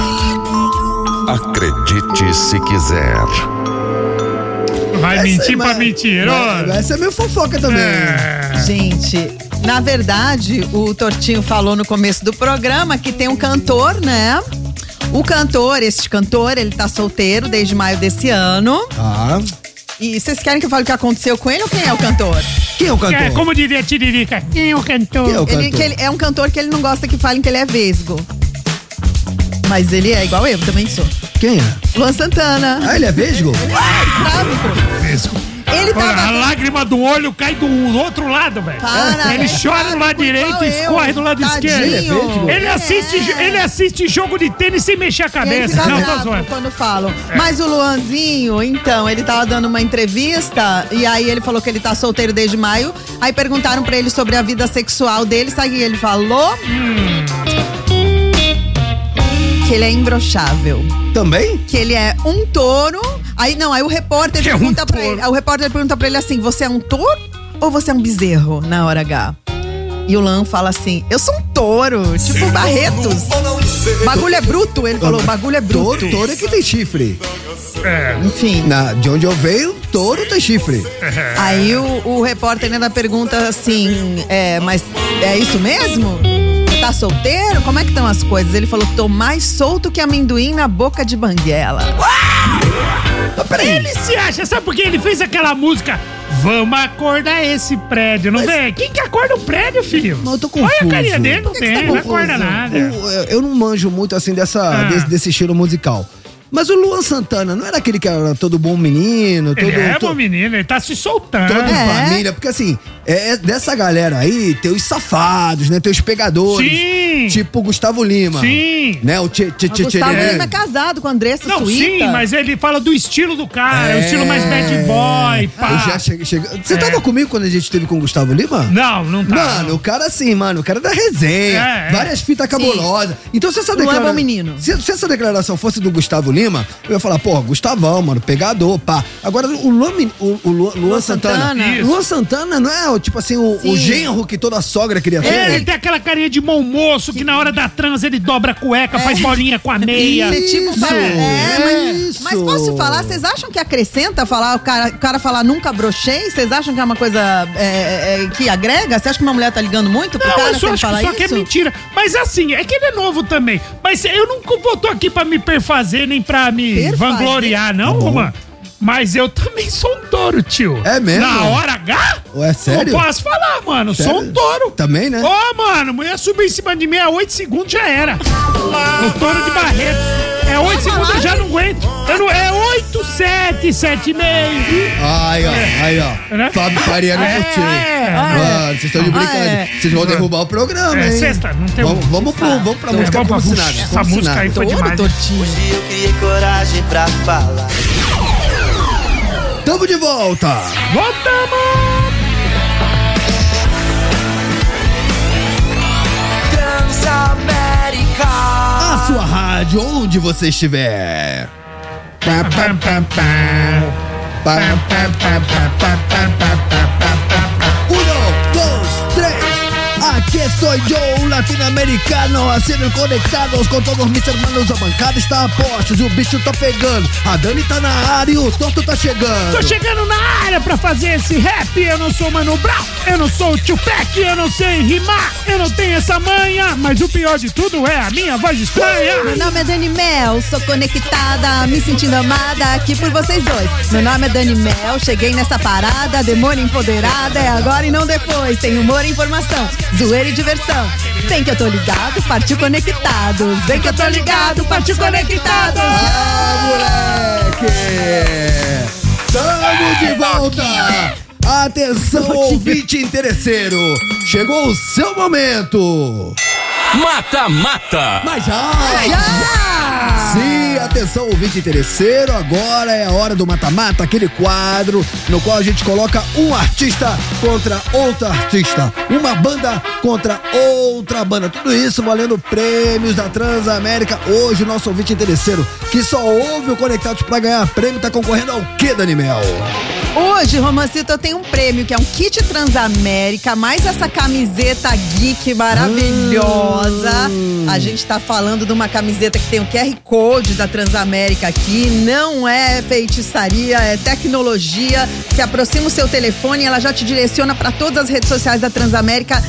Acredite se quiser. Vai Essa mentir é pra mentiroso. Essa é meio fofoca também. É. Gente, na verdade, o Tortinho falou no começo do programa que tem um cantor, né? O cantor, este cantor, ele tá solteiro desde maio desse ano. Ah. E vocês querem que eu fale o que aconteceu com ele ou quem é o cantor? Quem é o cantor? É, como diria Tiririca, quem é o cantor? Quem é o Ele, cantor? que ele é um cantor que ele não gosta que falem que ele é vesgo. Mas ele é igual eu, também sou. Quem é? Luan Santana. Ah, ele é vesgo? Ele é estrábico. Ele Olha, a tava. lágrima do olho cai do outro lado, velho. Para, Ele é chora do lado direito e escorre do lado Tadinho. esquerdo. Ele é vesgo? Ele assiste, jo- ele assiste jogo de tênis sem mexer a Ele cabeça. fica Não, quando falam. Mas o Luanzinho, então, ele tava dando uma entrevista e aí ele falou que ele tá solteiro desde maio. Aí perguntaram pra ele sobre a vida sexual dele. Sabe o que ele falou? Que ele é imbrochável. Também? Que ele é um touro. Aí não, aí o repórter Que é um pergunta pra touro. ele. aí O repórter pergunta pra ele assim: você é um touro ou você é um bezerro na hora H? E o Lan fala assim: eu sou um touro, tipo Barretos. Bagulho é bruto, ele falou, bagulho é bruto. Touro, touro é que tem chifre. É. Enfim. Na, de onde eu venho, touro tem chifre. Aí o, o repórter ainda pergunta assim: é, mas é isso mesmo? Tá solteiro? Como é que estão as coisas? Ele falou: tô mais solto que amendoim na boca de banguela. Peraí. Ele se acha, sabe por que ele fez aquela música? Vamos acordar esse prédio, não Mas- vê? Quem que acorda o prédio, filho? Mas eu tô confuso. Olha a carinha dele, não tem, tá não acorda nada. Eu- eu não manjo muito assim dessa, Ah. desse, desse estilo musical. Mas o Luan Santana não era aquele que era todo bom menino, todo. Ele é to- bom menino, ele tá se soltando. Todo É. família, porque assim, é, é dessa galera aí, tem os safados, né? Tem os pegadores. Sim. Tipo o Gustavo Lima. Sim. Né? O Tchê Tchê O Tchê Gustavo Tchê- Lima é casado com a Andressa Não, Suíta. sim, mas ele fala do estilo do cara, é o estilo mais bad boy, pá. Eu já cheguei. cheguei- Você É. tava comigo quando a gente esteve com o Gustavo Lima? Não, não tá. Mano, o cara assim, mano, o cara da resenha, É, é. várias fitas cabulosas. Então se essa Luan é declaração. bom menino. Se, se essa declaração fosse do Gustavo Lima, eu ia falar, pô, Gustavão, mano, pegador, pá. Agora, o Luan, o, o Luan, Luan Santana. Santana. Isso. Luan Santana não é, o, tipo assim, o, o genro que toda sogra queria ter? É, ele tem aquela carinha de bom moço que na hora da trans ele dobra a cueca, faz bolinha com a meia. Tipo, Isso, ba- é, mas, isso. mas posso falar, vocês acham que acrescenta falar, o cara, o cara falar nunca brochei? Vocês acham que é uma coisa é, é, que agrega? Você acha que uma mulher tá ligando muito pro Não, cara eu só acho falar que só que é isso? mentira. Mas assim, é que ele é novo também. Mas eu nunca vou tô aqui pra me perfazer nem pra me Perfaz, vangloriar, não, Romã? Tá mas eu também sou um touro, tio. É mesmo? Na hora H? Ué, sério? Não posso falar, mano. Sou Sério? um touro. Também, né? Ô, mano, mulher subiu em cima de mim a 8 segundos já era. O touro de Barreto. É 8 segundos, eu já não aguento. Eu não, é 8, 7, 7 e meio. Aí, ó, aí, ó. Né? Fábio Faria no É, curtiu. é, Mano, vocês estão de brincadeira. é. Vocês vão derrubar o programa, É, hein? sexta, não tem Vamos, vamos, pro, vamos pra É, música como se nada. Essa música aí foi demais. Hoje eu criei coragem pra falar. Tamo de volta! Voltamos! A sua rádio, onde você estiver. Pá, pá, pá, Uno, dos, tres. Aquí estoy yo, latinoamericano, haciendo conectados com todos mis hermanos. A bancada está a postos e o bicho tá pegando. A Dani tá na área e o Torto tá chegando. Tô chegando na área pra fazer esse rap. Eu não sou Mano Brown, eu não sou o Tupac, eu não sei rimar, eu não tenho essa manha. Mas o pior de tudo é a minha voz estranha. Meu nome é Dani Mel, sou conectada, me sentindo amada aqui por vocês dois. Meu nome é Dani Mel, cheguei nessa parada, demônio empoderada, é agora e não depois. Tem humor e informação, zoeira e diversão. Vem que eu tô ligado, partiu conectados. Vem que eu tô ligado, partiu conectados. Ah, moleque! Tamo de volta! volta! Atenção, ouvinte interesseiro! Chegou o seu momento! Mata, mata! Mas já! Sim, atenção, ouvinte interesseiro, agora é a hora do mata-mata, aquele quadro no qual a gente coloca um artista contra outro artista, uma banda contra outra banda. Tudo isso valendo prêmios da Transamérica. Hoje, o nosso ouvinte interesseiro, que só ouve o Conectados pra ganhar prêmio, tá concorrendo ao quê, Danimel? Hoje, Romancito, eu tenho um prêmio que é um kit Transamérica, mais essa camiseta geek maravilhosa. A gente tá falando de uma camiseta que tem o QR Code da Transamérica aqui. Não é feitiçaria, é tecnologia. Se aproxima o seu telefone, ela já te direciona para todas as redes sociais da Transamérica.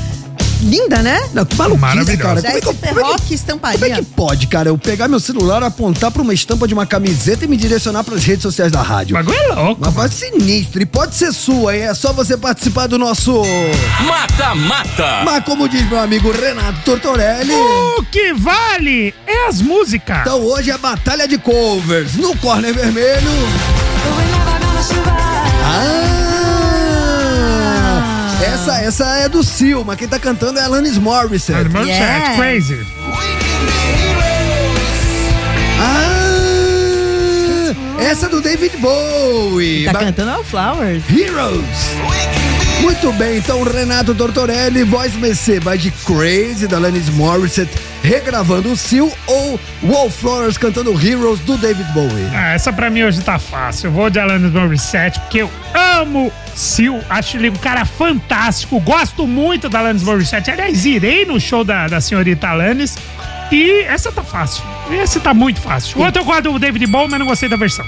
Linda, né? Não, que maluquice, Maravilhoso. cara. Como é, que, eu- esse como, é rock que, estamparia. como é que pode, cara, eu pegar meu celular, apontar pra uma estampa de uma camiseta e me direcionar pras redes sociais da rádio? O bagulho é louco. Uma voz sinistra. E pode ser sua, hein? É só você participar do nosso. Mata, mata! Mas como diz meu amigo Renato Tortorelli. O que vale é as músicas. Então hoje é batalha de covers. No corner vermelho. Ah! Essa, essa é do Sil, mas quem tá cantando é Alanis Morissette. Animal Yeah. Chat, Crazy. Ah! Essa é do David Bowie. Tá Ba- cantando All Flowers. Heroes. Muito bem, então Renato Tortorelli, voz Mercê, vai de Crazy da Alanis Morissette, regravando o Seal ou Wallflowers cantando Heroes do David Bowie. Ah, essa pra mim hoje tá fácil. Eu vou de Alanis Morissette, porque eu amo Sil. Acho ele um cara fantástico. Gosto muito da Alanis Morissette. Aliás, irei no show da, da senhorita Alanis. E essa tá fácil. Esse tá muito fácil. O outro eu gosto do David Bowie, mas não gostei da versão.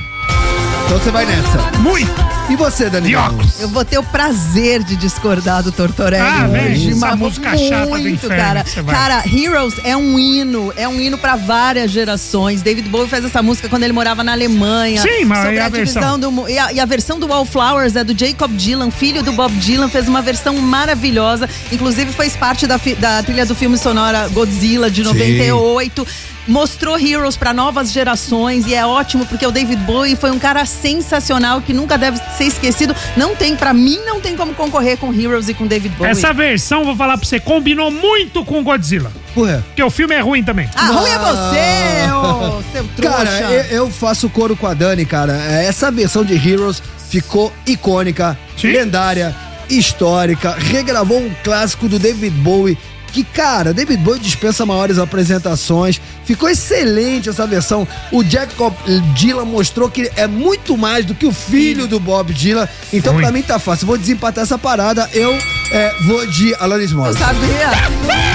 Então você vai nessa. Muito. E você, Daniel? óculos. Eu vou ter o prazer de discordar do Tortorelli Ah, essa mas música muito, chata do inferno cara. Cara, Heroes é um hino, é um hino pra várias gerações. David Bowie fez essa música quando ele morava na Alemanha. Sim, mas sobre e a a, divisão versão? do e a, e a versão do Wallflowers é do Jacob Dylan, filho do Bob Dylan, fez uma versão maravilhosa. Inclusive fez parte da, fi- da trilha do filme sonora Godzilla de 98. Mostrou Heroes pra novas gerações e é ótimo porque o David Bowie foi um cara sensacional que nunca deve ser esquecido. Não tem, pra mim, não tem como concorrer com Heroes e com David Bowie. Essa versão, vou falar pra você, combinou muito com Godzilla. Ué. Porque o filme é ruim também. Ah, ruim é você, ô, seu trouxa. Cara, eu, eu faço coro com a Dani, cara. É, Essa versão de Heroes ficou icônica, Sim. lendária, histórica, regravou um clássico do David Bowie. Que, cara, David Bowie dispensa maiores apresentações. Ficou excelente essa versão. O Jacob Dylan mostrou que é muito mais do que o filho do Bob Dylan. Então, pra mim, tá fácil. Vou desempatar essa parada. Eu é, vou de Alanis Eu Morissette. sabia.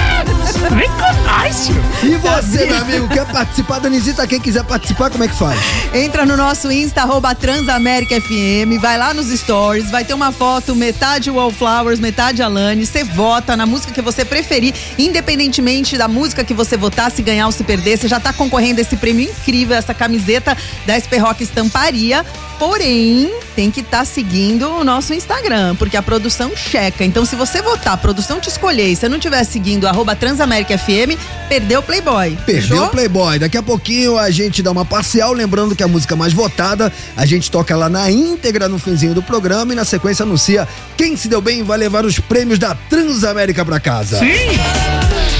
Vem com nós, tio. E você, meu amigo, quer participar? Danisita, quem quiser participar, como é que faz? Entra no nosso Insta, arroba Transamérica FM, vai lá nos stories, vai ter uma foto, metade Wallflowers, metade Alane. Você vota na música que você preferir, independentemente da música que você votar, se ganhar ou se perder. Você já tá concorrendo a esse prêmio incrível, essa camiseta da SP Rock Estamparia. Porém, tem que estar seguindo o nosso Instagram, porque a produção checa. Então, se você votar, a produção te escolher e você não estiver seguindo arroba Transamérica FM, perdeu o Playboy. Perdeu Fechou? o Playboy. Daqui a pouquinho a gente dá uma parcial, lembrando que a música mais votada, a gente toca lá na íntegra no finzinho do programa e na sequência anuncia quem se deu bem vai levar os prêmios da Transamérica pra casa. Sim.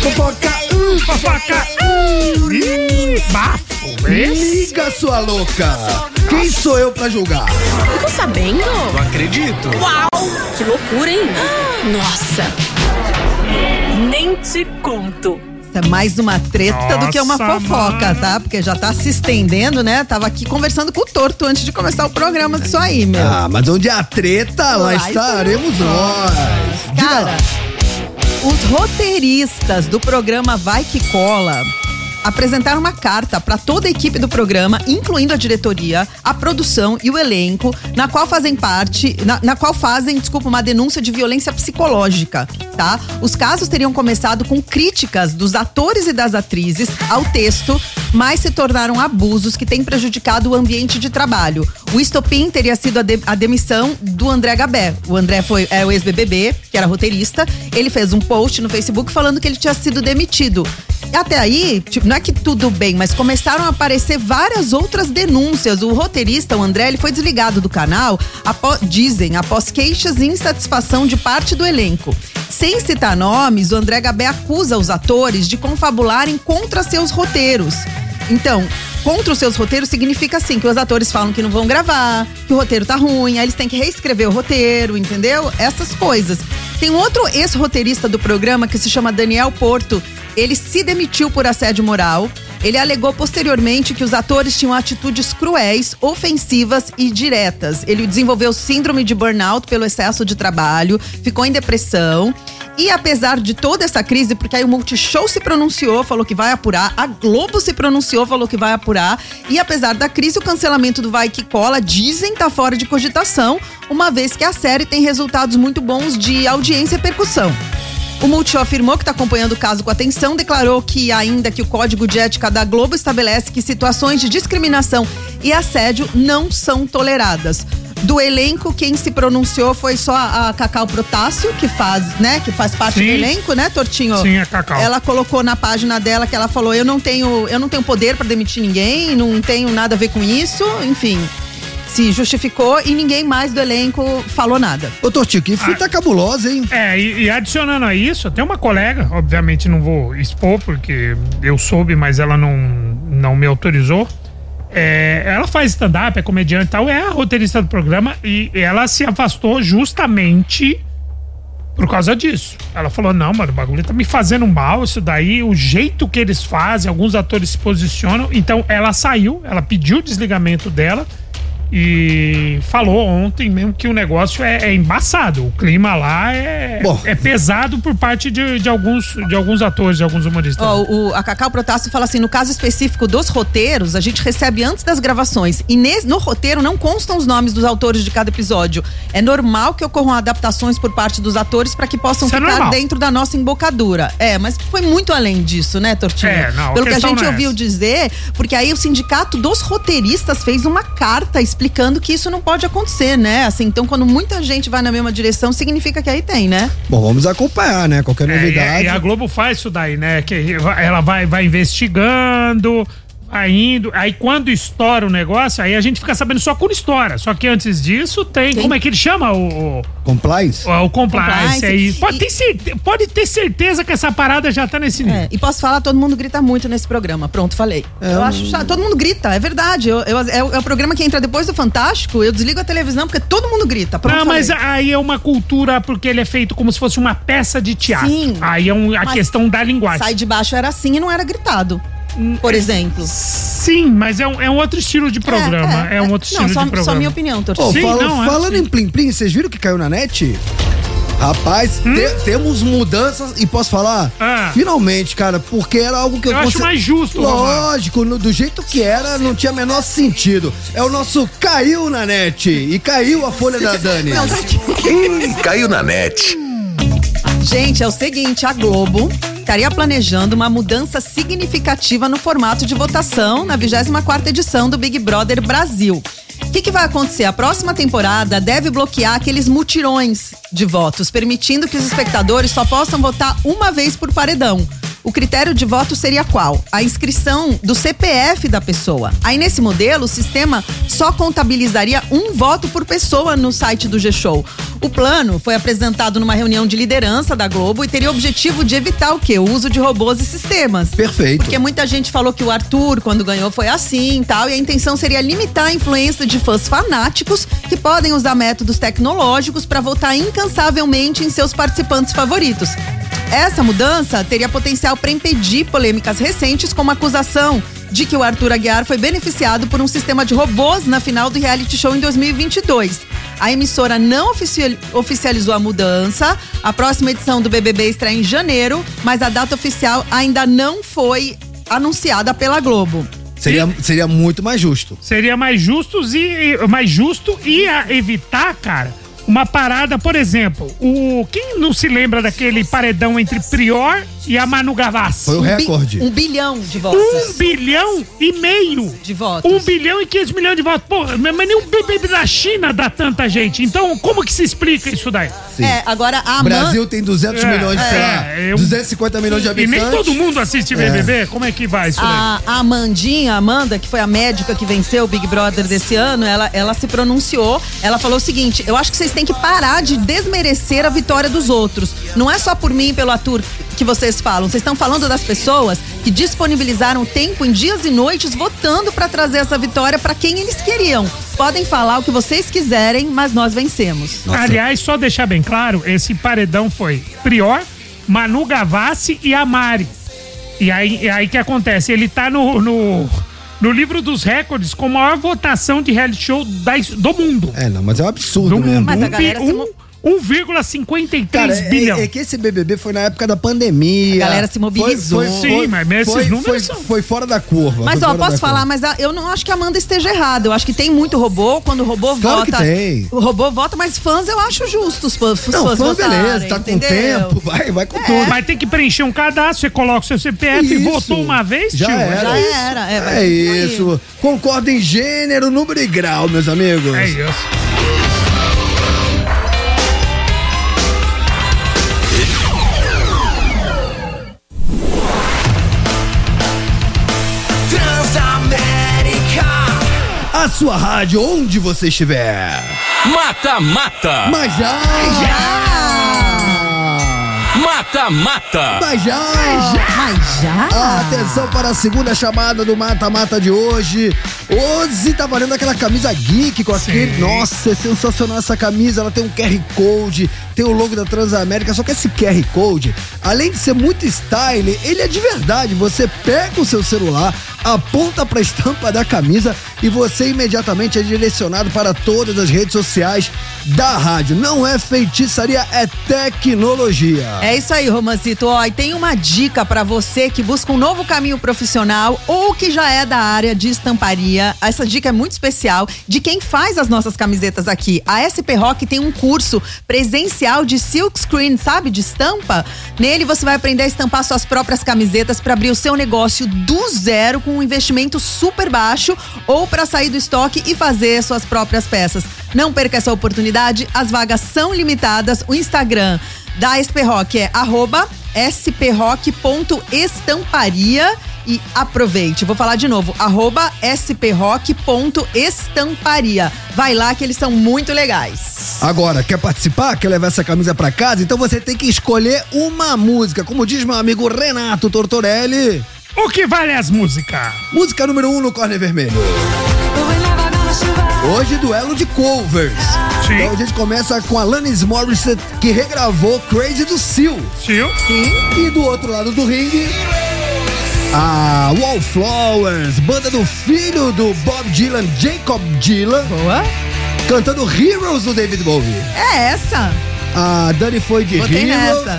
Fofoca, Uh, fofoca. Uh, ih, bafo. Liga sua louca. Quem sou eu pra julgar? Ficou sabendo? Não acredito. Uau! Que loucura, hein? Nossa! Nem te conto. Isso é mais uma treta do que uma Nossa, fofoca, mano. tá? Porque já tá se estendendo, né? Tava aqui conversando com o Torto antes de começar o programa disso aí, meu. Ah, mas onde há treta, lá Lá estaremos nós. Cara, os roteiristas do programa Vai Que Cola apresentaram uma carta para toda a equipe do programa, incluindo a diretoria, a produção e o elenco, na qual fazem parte, na, na qual fazem, desculpa, uma denúncia de violência psicológica, tá? Os casos teriam começado com críticas dos atores e das atrizes ao texto, mas se tornaram abusos que têm prejudicado o ambiente de trabalho. O estopim teria sido a, de- a demissão do André Gabé. O André foi é, o ex-BBB, que era roteirista. Ele fez um post no Facebook falando que ele tinha sido demitido. Até aí, tipo, não é que tudo bem, mas começaram a aparecer várias outras denúncias. O roteirista, o André, ele foi desligado do canal, após, dizem, após queixas e insatisfação de parte do elenco. Sem citar nomes, o André Gabé acusa os atores de confabularem contra seus roteiros. Então, contra os seus roteiros significa assim, que os atores falam que não vão gravar, que o roteiro tá ruim, aí eles têm que reescrever o roteiro, entendeu? Essas coisas. Tem um outro ex-roteirista do programa que se chama Daniel Porto. Ele se demitiu por assédio moral. Ele alegou posteriormente que os atores tinham atitudes cruéis, ofensivas e diretas. Ele desenvolveu síndrome de burnout pelo excesso de trabalho, ficou em depressão. E apesar de toda essa crise, porque aí o Multishow se pronunciou, falou que vai apurar, a Globo se pronunciou, falou que vai apurar, e apesar da crise, o cancelamento do Vai Que Cola dizem tá fora de cogitação, uma vez que a série tem resultados muito bons de audiência e percussão. O Multishow afirmou que está acompanhando o caso com atenção, declarou que ainda que o código de ética da Globo estabelece que situações de discriminação e assédio não são toleradas. Do elenco, quem se pronunciou foi só a Cacau Protássio, que faz, né, que faz parte Sim. do elenco, né, Tortinho? Sim, a Cacau. Ela colocou na página dela que ela falou: "Eu não tenho, eu não tenho poder para demitir ninguém, não tenho nada a ver com isso", enfim. Se justificou e ninguém mais do elenco falou nada. Ô, Tortinho, que fita cabulosa, hein? É, e, e adicionando a isso, tem uma colega, obviamente não vou expor porque eu soube, mas ela não, não me autorizou. É, ela faz stand-up, é comediante e tal, é a roteirista do programa e ela se afastou justamente por causa disso. Ela falou: não, mano, o bagulho tá me fazendo mal, isso daí, o jeito que eles fazem, alguns atores se posicionam. Então ela saiu, ela pediu o desligamento dela e falou ontem mesmo que o negócio é, é embaçado. O clima lá é, Bom. é pesado por parte de, de, alguns, de alguns atores, de alguns humoristas. Ó, o, a Cacau Protássio fala assim: no caso específico dos roteiros, a gente recebe antes das gravações. E nesse- no roteiro não constam os nomes dos autores de cada episódio. É normal que ocorram adaptações por parte dos atores para que possam Isso é ficar normal. dentro da nossa embocadura. É, mas foi muito além disso, né, Tortinho? É, não, a Pelo que a gente é ouviu dizer, porque aí o sindicato dos roteiristas fez uma carta explicando que isso não pode acontecer, né? Assim, então quando muita gente vai na mesma direção, significa que aí tem, né? Bom, vamos acompanhar, né? Qualquer É, e, novidade. e a Globo faz isso daí, né? Que ela vai, vai investigando, indo. Aí quando estoura o negócio, aí a gente fica sabendo só quando estoura. Só que antes disso tem. Como é que ele chama o. o Compliance? o compliance, Compliance. aí. Pode, ter certe- pode ter certeza que essa parada já tá nesse nível. É, e posso falar, todo mundo grita muito nesse programa. Pronto, falei. eu acho chato. Todo mundo grita, é verdade. Eu, eu- é, o- é o programa que entra depois do Fantástico. Eu desligo a televisão porque todo mundo grita. Pronto, Não, mas falei. aí é uma cultura porque ele é feito como se fosse uma peça de teatro. Sim. Aí é um- a Mas questão da linguagem. Sai de baixo era assim e não era gritado. Por exemplo. Sim, mas é um, é um outro estilo de programa. É, um outro Não, estilo só, de programa. só minha opinião, Tortinho. Ô, Sim, fala- não, é falando assim. em Plim Plim, vocês viram que caiu na net? Rapaz, Hum? te- temos mudanças e posso falar? Ah. Finalmente, cara, porque era algo que eu Eu acho mais justo. Lógico, no- do jeito que era, não tinha menor sentido. É o nosso caiu na net e caiu a folha da Dani. Não, tá aqui. Caiu na net. Gente, é o seguinte, a Globo estaria planejando uma mudança significativa no formato de votação na 24ª edição do Big Brother Brasil. O que, que vai acontecer? A próxima temporada deve bloquear aqueles mutirões de votos, permitindo que os espectadores só possam votar uma vez por paredão. O critério de voto seria qual? A inscrição do CPF da pessoa. Aí nesse modelo, o sistema só contabilizaria um voto por pessoa no site do G-Show. O plano foi apresentado numa reunião de liderança da Globo e teria o objetivo de evitar o quê? O uso de robôs e sistemas. Perfeito. Porque muita gente falou que o Arthur, quando ganhou, foi assim e tal, e a intenção seria limitar a influência de fãs fanáticos que podem usar métodos tecnológicos para votar incansavelmente em seus participantes favoritos. Essa mudança teria potencial para impedir polêmicas recentes, como a acusação de que o Arthur Aguiar foi beneficiado por um sistema de robôs na final do reality show em 2022. A emissora não oficial- oficializou a mudança. A próxima edição do BBB estreia em janeiro, mas a data oficial ainda não foi anunciada pela Globo. Seria, seria muito mais justo. Seria mais justo e, mais justo e evitar, cara, uma parada, por exemplo, o quem não se lembra daquele paredão entre Prior e a Manu Gavassi. Foi o recorde. Um bilhão de votos. Um bilhão e meio. De votos. Um bilhão e 500 milhões de votos. Pô, mas nem o BBB da China dá tanta gente. Então, como que se explica isso daí? É, agora a O Amanda. Brasil tem 200 É, milhões, sei é, lá, eu- 250 milhões de E habitantes. nem todo mundo assiste É. BBB. Como é que vai isso daí? A, a Amandinha, a Amanda, que foi a médica que venceu o Big Brother desse ano, ela, ela se pronunciou. Ela falou o seguinte: eu acho que vocês têm que parar de desmerecer a vitória dos outros. Não é só por mim e pelo ator que vocês falam. Vocês estão falando das pessoas que disponibilizaram tempo em dias e noites votando pra trazer essa vitória pra quem eles queriam. Podem falar o que vocês quiserem, mas nós vencemos. Aliás, só deixar bem claro, esse paredão foi Prior, Manu Gavassi e a Mari. E aí, e aí que acontece? Ele tá no, no, no livro dos recordes com a maior votação de reality show da do mundo. É, não, mas é um absurdo Do mesmo. mundo. Mas a galera se um- mo- 1,53 Cara, é, bilhão. é que esse BBB foi na época da pandemia. A galera se mobilizou. Foi, foi, Sim, mas esses foi, números foi, são- foi fora da curva. Mas ó, posso falar, curva. mas a- eu não acho que a Amanda esteja errada. Eu acho que tem muito robô. Quando o robô Claro vota. que tem. O robô vota, mas fãs eu acho justo os fãs. Não, fãs fã, votarem, beleza, tá com entendeu? tempo, vai, vai com tudo. Vai ter que preencher um cadastro, você coloca o seu CPF, Isso. votou uma vez, Já tio. era. Já isso. era, é, vai É isso. Concordo em gênero, número e grau, meus amigos. É isso. A sua rádio, onde você estiver. Mata, mata. Mas já! Mata, mata. Mas já! Mas já? Atenção para a segunda chamada do Mata-Mata de hoje. Hoje tá valendo aquela camisa geek com aquele. Nossa, é sensacional essa camisa. Ela tem um QR Code, tem o logo da Transamérica. Só que esse QR Code, além de ser muito style, ele é de verdade. Você pega o seu celular, aponta para a estampa da camisa e você imediatamente é direcionado para todas as redes sociais da rádio. Não é feitiçaria, é tecnologia. É isso aí, Romancito. Ó, e tem uma dica pra você que busca um novo caminho profissional ou que já é da área de estamparia. Essa dica é muito especial de quem faz as nossas camisetas aqui. A SP Rock tem um curso presencial de silk screen, sabe, de estampa. Nele você vai aprender a estampar suas próprias camisetas para abrir o seu negócio do zero com um investimento super baixo ou para sair do estoque e fazer suas próprias peças. Não perca essa oportunidade, as vagas são limitadas. O Instagram da SP Rock é sprock.estamparia e aproveite. Vou falar de novo, arroba sprock.estamparia. Vai lá que eles são muito legais. Agora, quer participar? Quer levar essa camisa pra casa? Então você tem que escolher uma música. Como diz meu amigo Renato Tortorelli. O que vale as músicas? Música número 1 um no Corner Vermelho. Hoje, duelo de covers. Sim. Então a gente começa com Alanis Morissette, que regravou Crazy do Seal. Tio? Sim. E do outro lado do ringue, a Wallflowers, banda do filho do Bob Dylan, Jacob Dylan, Boa. cantando Heroes do David Bowie. É essa. A Dani foi de Botei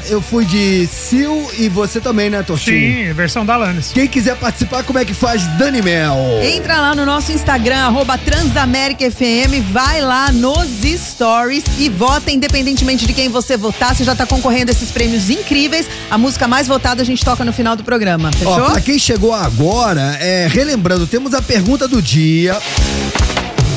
eu fui de Seal e você também, né, Tortinho? Sim, versão da Alanis. Quem quiser participar, como é que faz? Dani Mel. Entra lá no nosso Instagram, arroba Transamérica FM, vai lá nos stories e vota independentemente de quem você votar. Você já tá concorrendo a esses prêmios incríveis. A música mais votada a gente toca no final do programa. Fechou? Ó, pra quem chegou agora, é, relembrando, temos a pergunta do dia.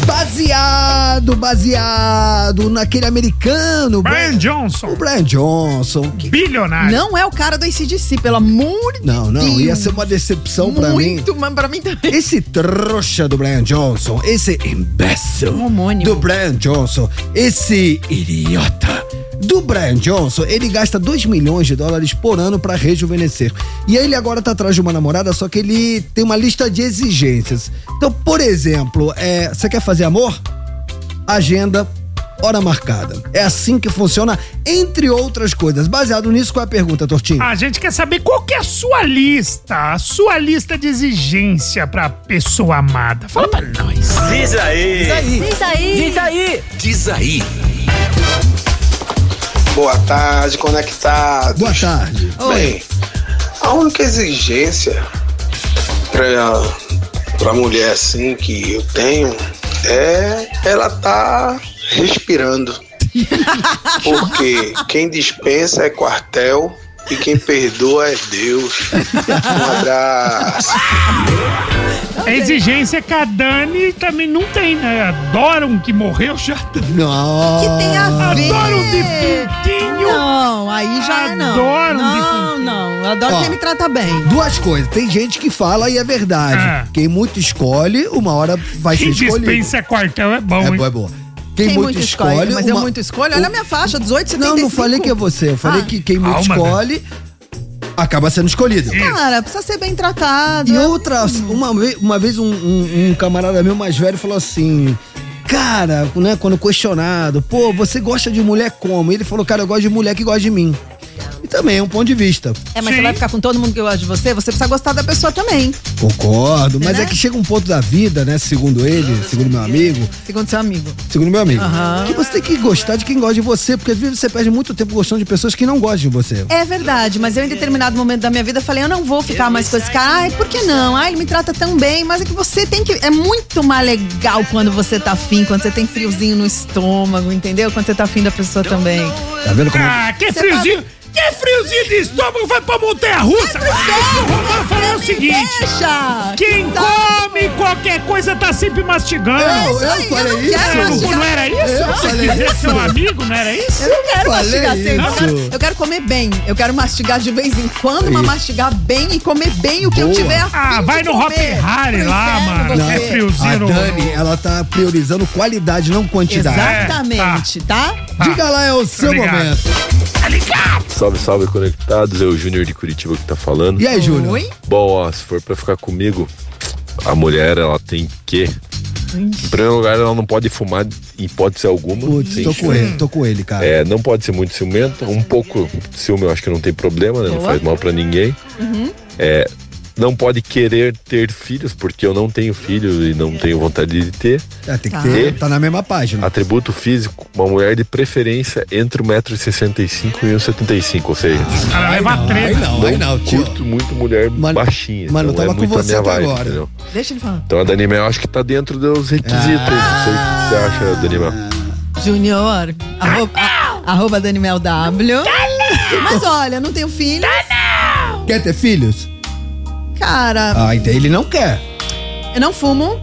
Baseado, baseado naquele americano. Brian Johnson. O Brian Johnson. que- Bilionário. Não é o cara do ACDC, pelo amor de Não, não, Deus. ia ser uma decepção pra mim. Muito, mas pra mim também. Esse trouxa do Brian Johnson, esse imbécil Um homônimo. do Brian Johnson, esse idiota do Brian Johnson, ele gasta 2 milhões de dólares por ano pra rejuvenescer. E aí ele agora tá atrás de uma namorada, só que ele tem uma lista de exigências. Então, por exemplo, é, você quer fazer amor? Agenda. Hora marcada. É assim que funciona, entre outras coisas. Baseado nisso, qual é a pergunta, Tortinho? A gente quer saber qual que é a sua lista, a sua lista de exigência pra pessoa amada. Fala pra nós. Diz aí. Diz aí. Diz aí. Diz aí. Boa tarde, conectados. Boa tarde. Bem, a única exigência pra, pra mulher assim que eu tenho é ela tá respirando. Porque quem dispensa é quartel e quem perdoa é Deus. Um abraço. A exigência que a Dani também não tem, né? Adoram que morreu já. Não. Que tem a ver. Adoram um defuntinho. Não, aí já não. Adoro um Não, não. Eu adoro Ó. quem me trata bem. Duas coisas. Tem gente que fala e é verdade. É. Quem muito escolhe, uma hora vai Quem ser escolhido. dispensa quartel é bom, É hein? boa, é boa. Quem, Quem muito muito escolhe. escolhe, mas eu uma- muito escolho. Olha a minha faixa, 18, 75. Não, não falei que é você. Eu falei Ah. que quem muito Calma, escolhe acaba sendo escolhido. Cara, precisa ser bem tratado. E outra, uma, ve- uma vez um, um- um camarada meu mais velho falou assim. Cara, né, quando questionado, pô, você gosta de mulher como? Ele falou, cara, eu gosto de mulher que gosta de mim. E também é um ponto de vista. É, mas Sim. você vai ficar com todo mundo que gosta de você, você precisa gostar da pessoa também. Concordo, mas Né? é que chega um ponto da vida, né, segundo ele, segundo meu amigo, Segundo seu amigo. segundo meu amigo, Aham. que você tem que gostar de quem gosta de você, porque às vezes você perde muito tempo gostando de pessoas que não gostam de você. É verdade, mas eu em determinado momento da minha vida falei, eu não vou ficar mais com esse cara. Ai, por que não? Ai, ele me trata tão bem, mas é que você tem que. É muito mais legal quando você tá afim, quando você tem friozinho no estômago, entendeu? Quando você tá afim da pessoa também. Tá vendo como Ah, que Você friozinho! Que friozinho de estômago vai pra montanha russa! o Romano falou o seguinte: Deixa! quem Tá- come qualquer coisa tá sempre mastigando. Eu, eu aí, eu falei não isso. quero É, não, não era isso? Eu falei é isso. seu amigo, não era isso? Eu não quero falei mastigar sempre. Eu isso. quero, eu quero comer bem. Eu quero mastigar de vez em quando, mas Isso. mastigar bem e comer bem o que eu Boa. tiver afim Ah, vai no comer. Hop Harry Pro lá, mano. você. É friozinho. A no- Dani, ela tá priorizando qualidade, não quantidade. Exatamente, tá? Diga lá, é o seu ligado. momento. Salve, salve, conectados. É o Júnior de Curitiba que tá falando. E aí, Júnior? Oi? Bom, ó, se for pra ficar comigo, a mulher, ela tem que. Em primeiro lugar, ela não pode fumar em hipótese alguma. Putz, tô com ele, tô com ele, cara. É, não pode ser muito ciumenta. Um pouco de ciúme eu acho que não tem problema, né? Não faz mal pra ninguém. Uhum. É, não pode querer ter filhos, porque eu não tenho filho e não tenho vontade de ter. É, tem que Tá. ter, tá na mesma página. Atributo físico, uma mulher de preferência entre 1,65m e 1,75m, ou seja, Ela leva não, aí não, não, tio. curto muito mulher Mano- baixinha. mano, eu não é tava com muito a você até vibe, agora. entendeu? Deixa ele falar. Então a Dani Mel acho que tá dentro dos requisitos aí. Não sei o que você acha, Dani Mel. Junior, arroba, a- arroba Daniel W. Mas olha, não tenho filho. Quer ter filhos? Cara, Ah, então ele não quer. eu não fumo.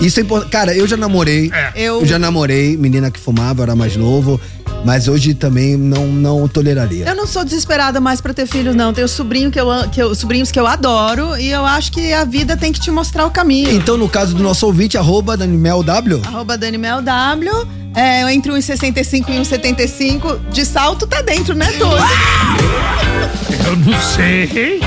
Isso é importante. Cara, eu já namorei. Eu, Eu já namorei menina que fumava, era mais novo. Mas hoje também não, não toleraria. eu não sou desesperada mais pra ter filhos, não. Tenho sobrinho que eu, que eu- sobrinhos que eu adoro e eu acho que a vida tem que te mostrar o caminho. Então, no caso do nosso ouvinte, arroba DanimelW, Arroba Daniel W. É, entre 1,65 e 1,75 de salto tá dentro, né, Todo? Eu não sei.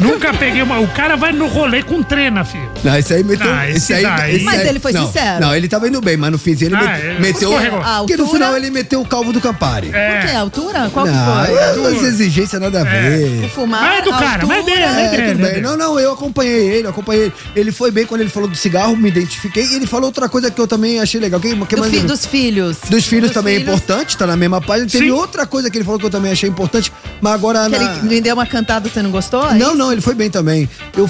Nunca peguei uma. O cara vai no rolê com trena, filho. Não, esse aí meteu. Ah, esse aí, daí- Mas aí- ele foi não, sincero. Não, ele tava indo bem, mas no finzinho ele Ah, met- ele meteu. escorregou. A Porque no altura- final ele meteu o calvo do Campari. Por quê? A altura? Qual não, que foi? é umas exigências nada a ver. O fumar. Vai do a cara, vai altura- dele, É, dele. tudo bem. Não, não, eu acompanhei ele, eu acompanhei ele. Ele foi bem quando ele falou do cigarro, me identifiquei. E ele falou outra coisa que eu também achei legal. Que, que Do mais fi- dos filhos. Dos filhos Dos também filhos. é importante, tá na mesma página. Teve Sim. outra coisa que ele falou que eu também achei importante, mas agora Que na... ele me deu uma cantada, você não gostou? É Não, não, ele foi bem também. Eu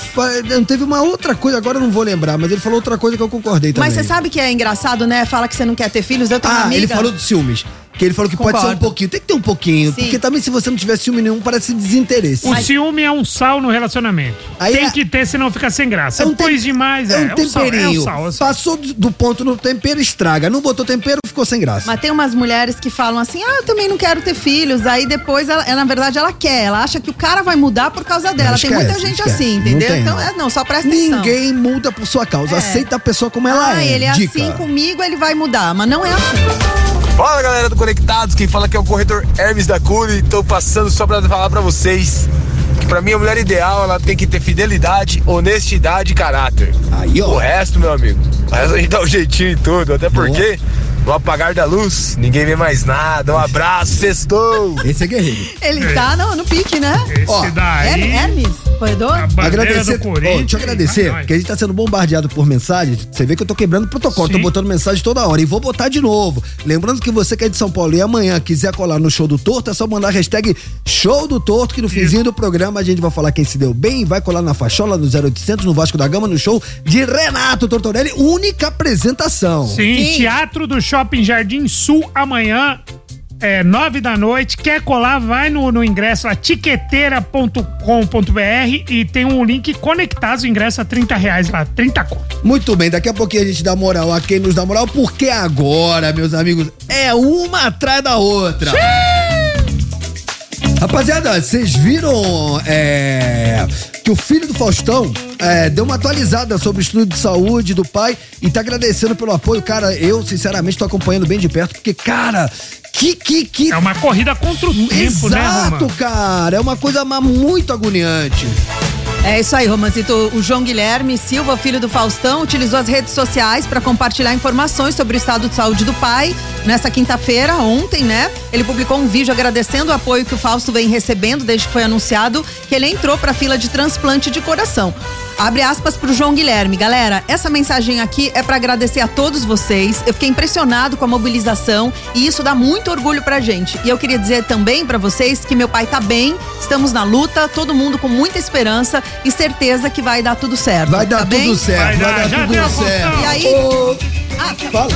teve uma outra coisa, agora eu não vou lembrar, mas ele falou outra coisa que eu concordei também. Mas você sabe que é engraçado, né? Fala que você não quer ter filhos. Eu tenho uma Ah, amiga. ele falou dos ciúmes. Que ele falou que pode ser um Concordo. pouquinho. Tem que ter um pouquinho. Sim. Porque também se você não tiver ciúme nenhum, parece desinteresse. O ciúme é um sal no relacionamento. Aí Tem é- que ter, senão fica sem graça. É um É Depois tem- demais, É é. um é temperinho. É o sal, é o sal. Passou do ponto no tempero, estraga. Não botou tempero, ficou sem graça. Mas tem umas mulheres que falam assim: ah, eu também não quero ter filhos. Aí depois, ela, na verdade, ela quer. Ela acha que o cara vai mudar por causa dela. Não, tem esquece, muita gente esquece. assim, Não entendeu? tem, então, não. é, não, só presta atenção. Ninguém muda por sua causa. É. Aceita a pessoa como ela ah, é. ele é Dica. assim comigo, ele vai mudar. Mas não é assim. Fala galera do Conectados, quem fala que é o corretor Hermes da Curi. Tô passando só pra falar pra vocês que pra mim a mulher ideal ela tem que ter fidelidade, honestidade e caráter. Aí, ó. O resto, meu amigo, o resto a gente dá um jeitinho em tudo, até porque no apagar da luz ninguém vê mais nada. Um abraço, sextou! Esse é guerreiro. Ele tá no, no pique, né? Esse Ó, daí. Her- Hermes, corredor? Agradecer, do Corinthians. deixa eu agradecer, vai, porque a gente tá sendo bombardeado por mensagens. Você vê que eu tô quebrando o protocolo, tô Sim. botando mensagem toda hora. E vou botar de novo. Lembrando que você que é de São Paulo e amanhã quiser colar no show do Torto, é só mandar a hashtag show do Torto, que no finzinho do programa a gente vai falar quem se deu bem e vai colar na Fachola no 0800, no Vasco da Gama, no show de Renato Tortorelli, única apresentação. Sim, Sim. Teatro do Shopping Jardim Sul amanhã. é, nove da noite. Quer colar, vai no, no ingresso a tiqueteira.com.br e tem um link conectados, o ingresso a 30 reais lá, 30 conto. Muito bem, daqui a pouquinho a gente dá moral a quem nos dá moral, porque agora, meus amigos, é uma atrás da outra. Rapaziada, vocês viram é, que o filho do Faustão é, deu uma atualizada sobre o estudo de saúde do pai e tá agradecendo pelo apoio. Cara, eu sinceramente tô acompanhando bem de perto, porque, cara, que, que, que. É uma corrida contra o tempo, Exato, né, Romano? cara. É uma coisa muito agoniante. É isso aí, Romancito. O João Guilherme Silva, filho do Faustão, utilizou as redes sociais para compartilhar informações sobre o estado de saúde do pai. Nessa quinta-feira, ontem, né? Ele publicou um vídeo agradecendo o apoio que o Fausto vem recebendo desde que foi anunciado que ele entrou para a fila de transplante de coração. Abre aspas pro João Guilherme. Galera, essa mensagem aqui é para agradecer a todos vocês. Eu fiquei impressionado com a mobilização e isso dá muito orgulho pra gente. E eu queria dizer também pra vocês que meu pai tá bem, estamos na luta, todo mundo com muita esperança e certeza que vai dar tudo certo. Vai dar tá bem? tudo certo, vai dar, tudo certo. E aí? Ah, Fala.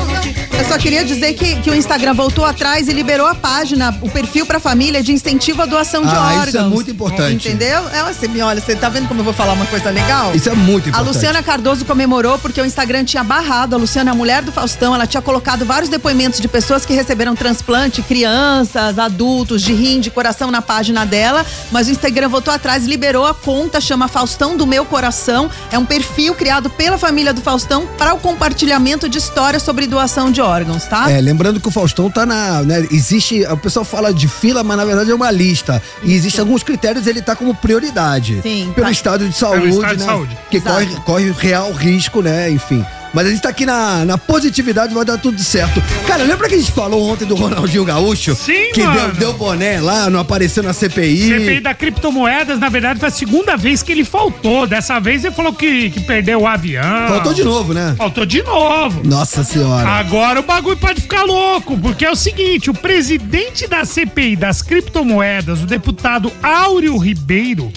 Eu só queria dizer que, que o Instagram voltou atrás e liberou a página, o perfil pra família de incentivo à doação de Ah, órgãos. isso é muito importante. Entendeu? É, você me olha, você tá vendo como eu vou falar uma coisa legal? Isso é muito A importante. Luciana Cardoso comemorou porque o Instagram tinha barrado. A Luciana, a mulher do Faustão, ela tinha colocado vários depoimentos de pessoas que receberam transplante, crianças, adultos, de rim, de coração na página dela. Mas o Instagram voltou atrás, liberou a conta, chama Faustão do Meu Coração. É um perfil criado pela família do Faustão para o compartilhamento de histórias sobre doação de órgãos, tá? É, lembrando que o Faustão tá na. Né, existe. O pessoal fala de fila, mas na verdade é uma lista. E existem alguns critérios ele tá como prioridade. Sim, Pelo tá. estado de saúde. estado de né, saúde. Que Exato. corre, corre real risco, né? Enfim. Mas a gente tá aqui na, na positividade, vai dar tudo certo. Cara, lembra que a gente falou ontem do Ronaldinho Gaúcho? Sim, Que deu, mano. deu boné lá, não apareceu na CPI. CPI da criptomoedas, na verdade, foi a segunda vez que ele faltou. Dessa vez ele falou que, que perdeu o avião. Faltou de novo, né? Faltou de novo. Nossa senhora. Agora o bagulho pode ficar louco, porque é o seguinte: o presidente da CPI das criptomoedas, o deputado Áureo Ribeiro,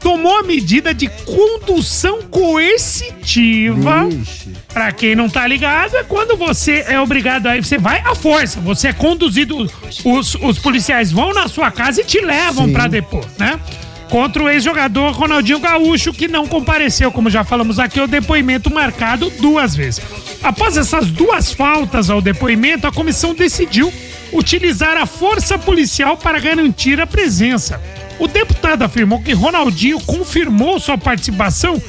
tomou a medida de condução coercitiva. Pra quem não tá ligado, é quando você é obrigado aí, você vai à força, você é conduzido, os, os policiais vão na sua casa e te levam pra depor, né? Contra o ex-jogador Ronaldinho Gaúcho, que não compareceu, como já falamos aqui, o depoimento marcado duas vezes. Após essas duas faltas ao depoimento, a comissão decidiu utilizar a força policial para garantir a presença. O deputado afirmou que Ronaldinho confirmou sua participação,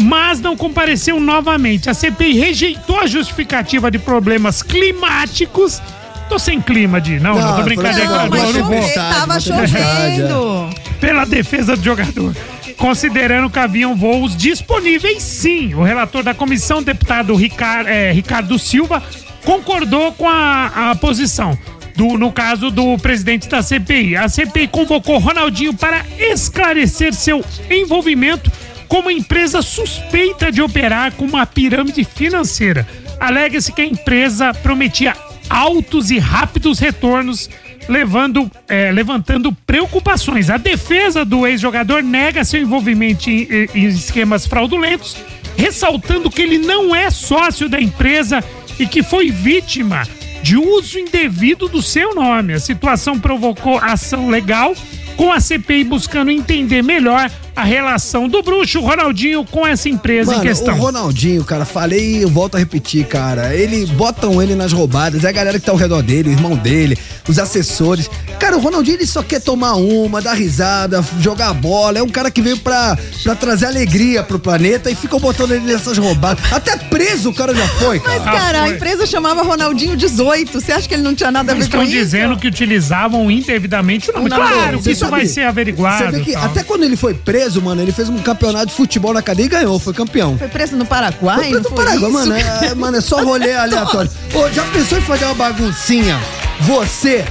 mas não compareceu novamente. A CPI rejeitou a justificativa de problemas climáticos. Tô sem clima de. Não, não, Não, tô brincadeira. Não, mas não vou. tava tempestade, chovendo. Pela defesa do jogador. Considerando que haviam voos disponíveis, sim. O relator da comissão, deputado Ricardo, Ricardo Silva, concordou com a, a posição. Do, no caso do presidente da CPI. A CPI convocou Ronaldinho para esclarecer seu envolvimento como empresa suspeita de operar com uma pirâmide financeira. Alega-se que a empresa prometia altos e rápidos retornos, levando, eh, levantando preocupações. A defesa do ex-jogador nega seu envolvimento em, em esquemas fraudulentos, ressaltando que ele não é sócio da empresa e que foi vítima de uso indevido do seu nome. A situação provocou ação legal, com a CPI buscando entender melhor a relação do bruxo Ronaldinho com essa empresa Mano, em questão. o Ronaldinho, cara, falei e eu volto a repetir, cara. Ele botam ele nas roubadas, é a galera que tá ao redor dele, o irmão dele, os assessores. Cara, o Ronaldinho ele só quer tomar uma, dar risada, jogar bola. É um cara que veio pra, pra trazer alegria pro planeta e ficam botando ele nessas roubadas. Até preso o cara já foi, cara. Mas, cara, a foi. empresa chamava Ronaldinho 18. Você acha que ele não tinha nada a ver Eles com estão isso? dizendo que utilizavam indevidamente o nome. O nome Claro que isso sabe- vai ser averiguado. Você vê que tal. até quando ele foi preso, mano, ele fez um campeonato de futebol na cadeia e ganhou, foi campeão. Foi preso no Paraguai? Foi preso no Paraguai, isso? mano. É, é, mano, é só rolê aleatório. Ô, já pensou em fazer uma baguncinha? Você,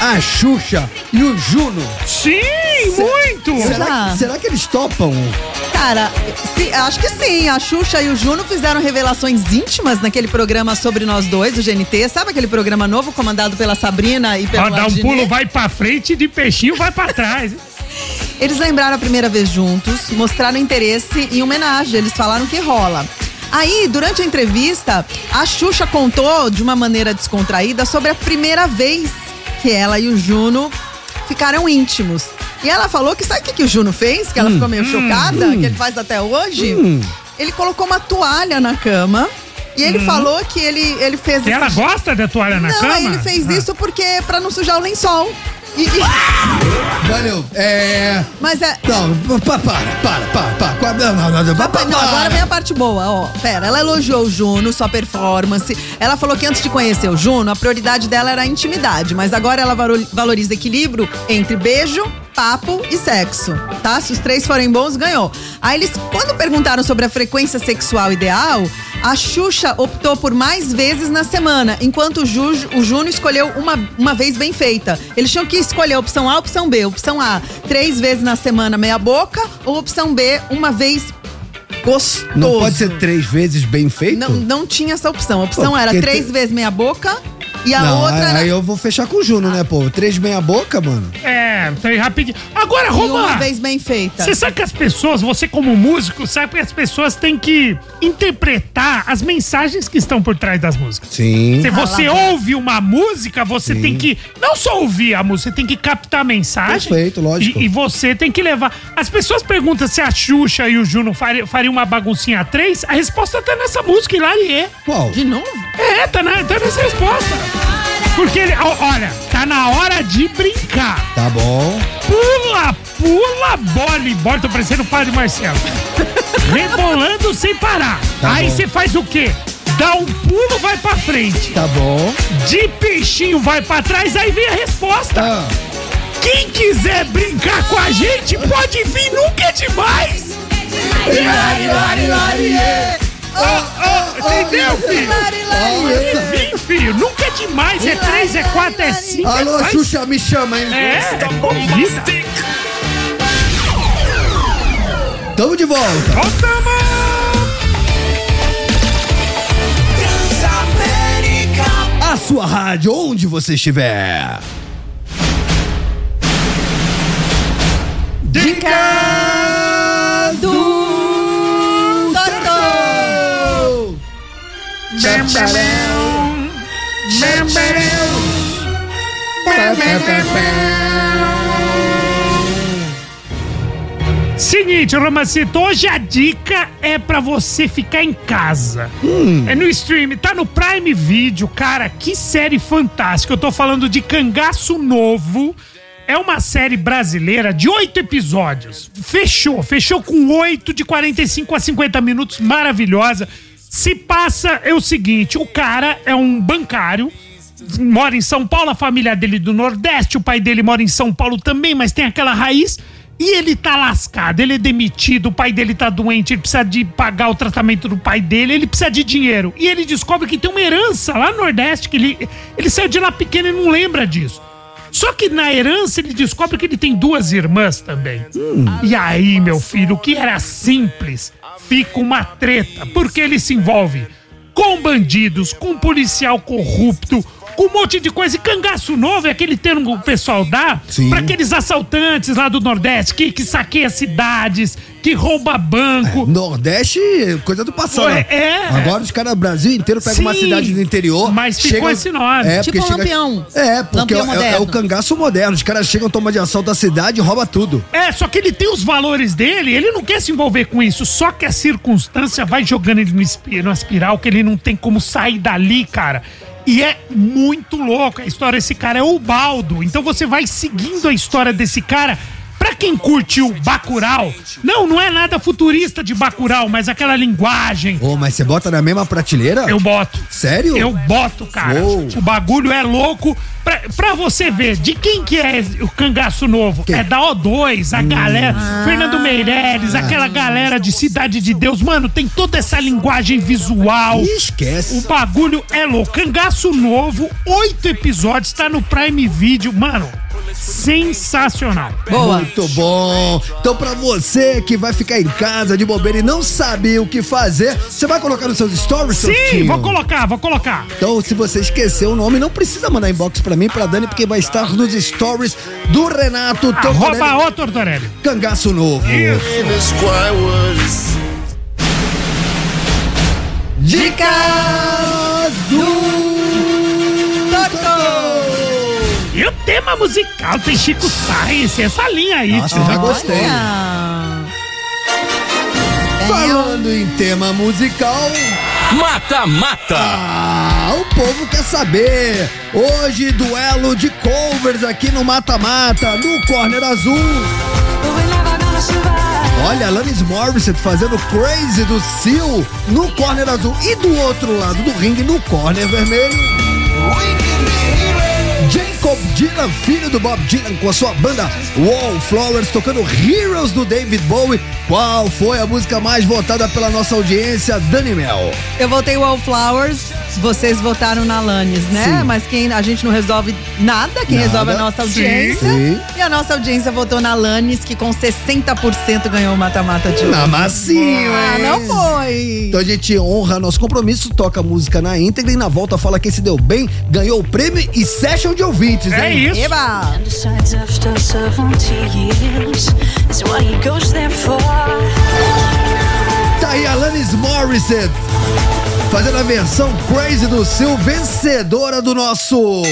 a Xuxa e o Juno? Sim, muito! Será, que- será que eles topam? Cara, se- acho que sim. A Xuxa e o Juno fizeram revelações íntimas naquele programa sobre nós dois, do GNT. Sabe aquele programa novo comandado pela Sabrina e pelo Ó, dá um pulo, vai pra frente e de peixinho vai pra trás. Eles lembraram a primeira vez juntos, mostraram interesse em homenagem. Eles falaram que rola. Aí, durante a entrevista, a Xuxa contou de uma maneira descontraída sobre a primeira vez que que ela e o Juno ficaram íntimos. E ela falou que sabe o que, que o Juno fez? Que ela ficou meio chocada, que ele faz até hoje? Hum. Ele colocou uma toalha na cama. E ele Hum. falou que ele, ele fez E ela gosta da toalha na não, cama? ele fez Ah. isso porque pra não sujar o lençol. E- e- Valeu. É. Mas é. Não, pa- para, para, para, para. para. Não, não, não, não, pa- pa- Não, agora para. vem a parte boa, ó. Pera, ela elogiou o Juno, sua performance. Ela falou que antes de conhecer o Juno, a prioridade dela era a intimidade, mas agora ela valoriza equilíbrio entre beijo, papo e sexo, tá? Se os três forem bons, ganhou. Aí eles, quando perguntaram sobre a frequência sexual ideal, a Xuxa optou por mais vezes na semana, enquanto o, Ju, o Juno escolheu uma, uma vez bem feita. Eles tinham que escolher a opção A, opção B. Opção A, três vezes na semana, meia boca, ou opção B, uma vez gostoso. Não pode ser três vezes bem feito? Não, não tinha essa opção. A opção Pô, era três te- vezes meia boca e a não, outra aí, aí eu vou fechar com o Juno, né, pô? Três meia boca, mano. É, tem rapidinho. Agora, Roma. uma vez bem feita. Você sabe que as pessoas, você como músico, sabe que as pessoas têm que interpretar as mensagens que estão por trás das músicas. Sim. Se você vai. ouve uma música, você Sim. tem que não só ouvir a música, você tem que captar a mensagem. Perfeito, lógico. E, e você tem que levar. As pessoas perguntam se a Xuxa e o Juno fariam faria uma baguncinha a três. A resposta tá nessa música, Hilarie. Qual? De novo? É, tá, na, tá nessa resposta. Porque, ele- ó, olha, tá na hora de brincar. Tá bom. Pula, pula, bola e bola. Tô parecendo o padre Marcelo. Rebolando sem parar. Tá Aí você faz o quê? Dá um pulo, vai pra frente. Tá bom. De peixinho vai pra trás, aí vem a resposta. Ah, Quem quiser brincar com a gente, pode vir, nunca é demais. Hilari, hilari, hilari, é. Ó, Entendeu, filho? Vir, filho. Nunca é demais. É três, é quatro, é cinco. é Alô. Xuxa, me chama, hein? É, convida. Tamo de volta. Voltamos. A sua rádio, onde você estiver. Dica Seguinte, Romacito, hoje a dica é pra você ficar em casa. É no stream, tá no Prime Video, cara, que série fantástica. Eu tô falando de Cangaço Novo. É uma série brasileira de oito episódios. Fechou, fechou com oito de 45 a 50 minutos, maravilhosa. Se passa é o seguinte, o cara é um bancário, mora em São Paulo, a família dele do Nordeste, o pai dele mora em São Paulo também, mas tem aquela raiz. E ele tá lascado, ele é demitido, o pai dele tá doente, ele precisa de pagar o tratamento do pai dele, ele precisa de dinheiro. E ele descobre que tem uma herança lá no Nordeste, que ele, ele saiu de lá pequeno e não lembra disso. Só que na herança ele descobre que ele tem duas irmãs também. E aí, meu filho, o que era simples fica uma treta, porque ele se envolve com bandidos, com policial corrupto, com um monte de coisa. E cangaço novo é aquele termo que o pessoal dá pra aqueles assaltantes lá do Nordeste que, que saqueia cidades, que rouba banco. Nordeste, coisa do passado. É, é. Agora os caras, Brasil inteiro, pegam uma cidade do interior. mas ficou esse nome. É, Tipo um Lampião. É, porque é, Lampião é- é moderno. o cangaço moderno. Os caras chegam, tomam de assalto a cidade e rouba tudo. É, só que ele tem os valores dele, ele não quer se envolver com isso, só que a circunstância vai jogando ele numa espiral que ele não tem como sair dali, cara. E é muito louco a história. Esse cara é o Baldo. Então você vai seguindo a história desse cara. Pra quem curte o Bacurau, não, não é nada futurista de Bacurau, mas aquela linguagem. Ô, mas você bota na mesma prateleira? Eu boto. Sério? Eu boto, cara. O bagulho é louco. Pra, pra você ver, de quem que é o cangaço novo? É da O2, a galera. Fernando Meirelles, aquela galera de Cidade de Deus. Mano, tem toda essa linguagem visual. Ih, esquece. O bagulho é louco. Cangaço novo, oito episódios, tá no Prime Video. Mano, sensacional. Boa. Muito bom. Então, pra você que vai ficar em casa de bobeira e não sabe o que fazer, você vai colocar nos seus stories, seu Sim, Tinho? vou colocar, vou colocar. Então, se você esqueceu o nome, não precisa mandar inbox pra mim, pra Dani, porque vai estar nos stories do Renato Tortorelli. Arroba o Tortorelli. Cangaço Novo. Dicas do tema musical tem Chico Science, essa linha aí. Nossa, eu já gostei. Falando em tema musical. Mata Mata. Ah, o povo quer saber. Hoje, duelo de covers aqui no Mata Mata, no Corner Azul. Olha, Alanis Morissette fazendo Crazy do Seal no Corner Azul. E do outro lado do ringue, no Corner Vermelho. Jacob Dylan, filho do Bob Dylan, com a sua banda Wallflowers, tocando Heroes do David Bowie. Qual foi a música mais votada pela nossa audiência, Dani Mel? Eu votei Wallflowers, vocês votaram na Alanis, né? Sim. Mas quem a gente não resolve nada, quem Nada. resolve é a nossa audiência. Sim. E a nossa audiência votou na Alanis, que com 60% ganhou o mata-mata de hoje. Na massinho, Ah, não foi. Então a gente honra nosso compromisso, toca a música na íntegra e na volta fala quem se deu bem, ganhou o prêmio e session de ouvintes, É hein? isso. Eba! Decides after 70 years is what he goes there for. Tá aí Alanis Morissette fazendo a versão Crazy do Sil, vencedora do nosso.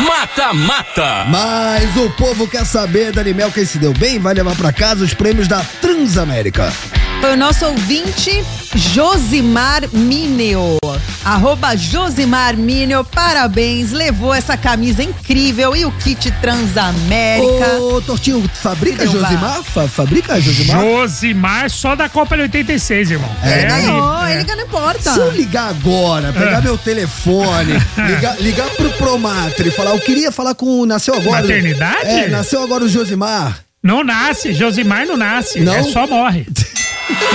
Mata Mata. Mas o povo quer saber, Dani Mel, quem se deu bem, vai levar pra casa os prêmios da Transamérica. Foi o nosso ouvinte Josimar Mineo. Arroba Josimar Mineo, parabéns. Levou essa camisa incrível e o kit Transamérica. Ô, Tortinho, fabrica Josimar? Fa- fabrica Josimar? Josimar só da Copa de 86, irmão. É, ali, Ganhou, é. ele ganha, não importa. Se eu ligar agora, pegar É. meu telefone, ligar, ligar pro Promatre e falar, eu queria falar com o Nasceu Agora. Maternidade? É, nasceu agora o Josimar. Não nasce, Josimar não nasce. Não? É só morre.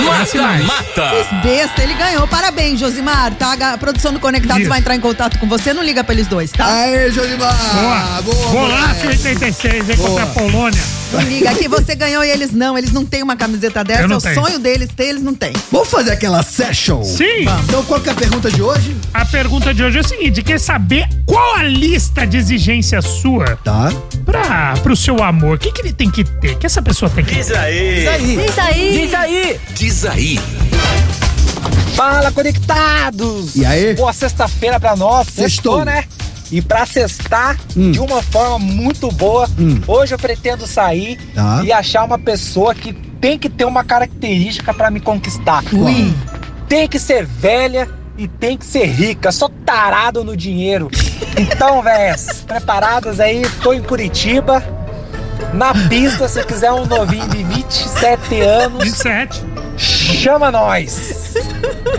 Mata. Mata. Besta, ele ganhou. Parabéns, Josimar. Tá? A produção do Conectados Isso. vai entrar em contato com você. Não liga pra eles dois, tá? Aê, Josimar! Boa. boa Golaço moleque. 86, hein, Boa. contra a Polônia. Liga que você ganhou e eles não. Eles não têm uma camiseta dessa. Eu não É o tenho. sonho deles ter, eles não têm. Vamos fazer aquela session? Sim. Então qual que é a pergunta de hoje? A pergunta de hoje é o seguinte: quer saber qual a lista de exigências sua Tá. pra, pro seu amor? O que, que ele tem que ter? que essa pessoa tem que ter? aí. Diz aí. Diz aí. Diz aí. Fala, conectados! E aí? Boa sexta-feira pra nós. Sextou. Sextou, né? E pra sextar Hum. de uma forma muito boa, Hum. hoje eu pretendo sair Tá. e achar uma pessoa que tem que ter uma característica pra me conquistar. Ui. Tem que ser velha e tem que ser rica. Sou tarado no dinheiro. Então, véias, preparadas aí? Tô em Curitiba. Na pista, se quiser um novinho de 27 anos, 27. Chama nós.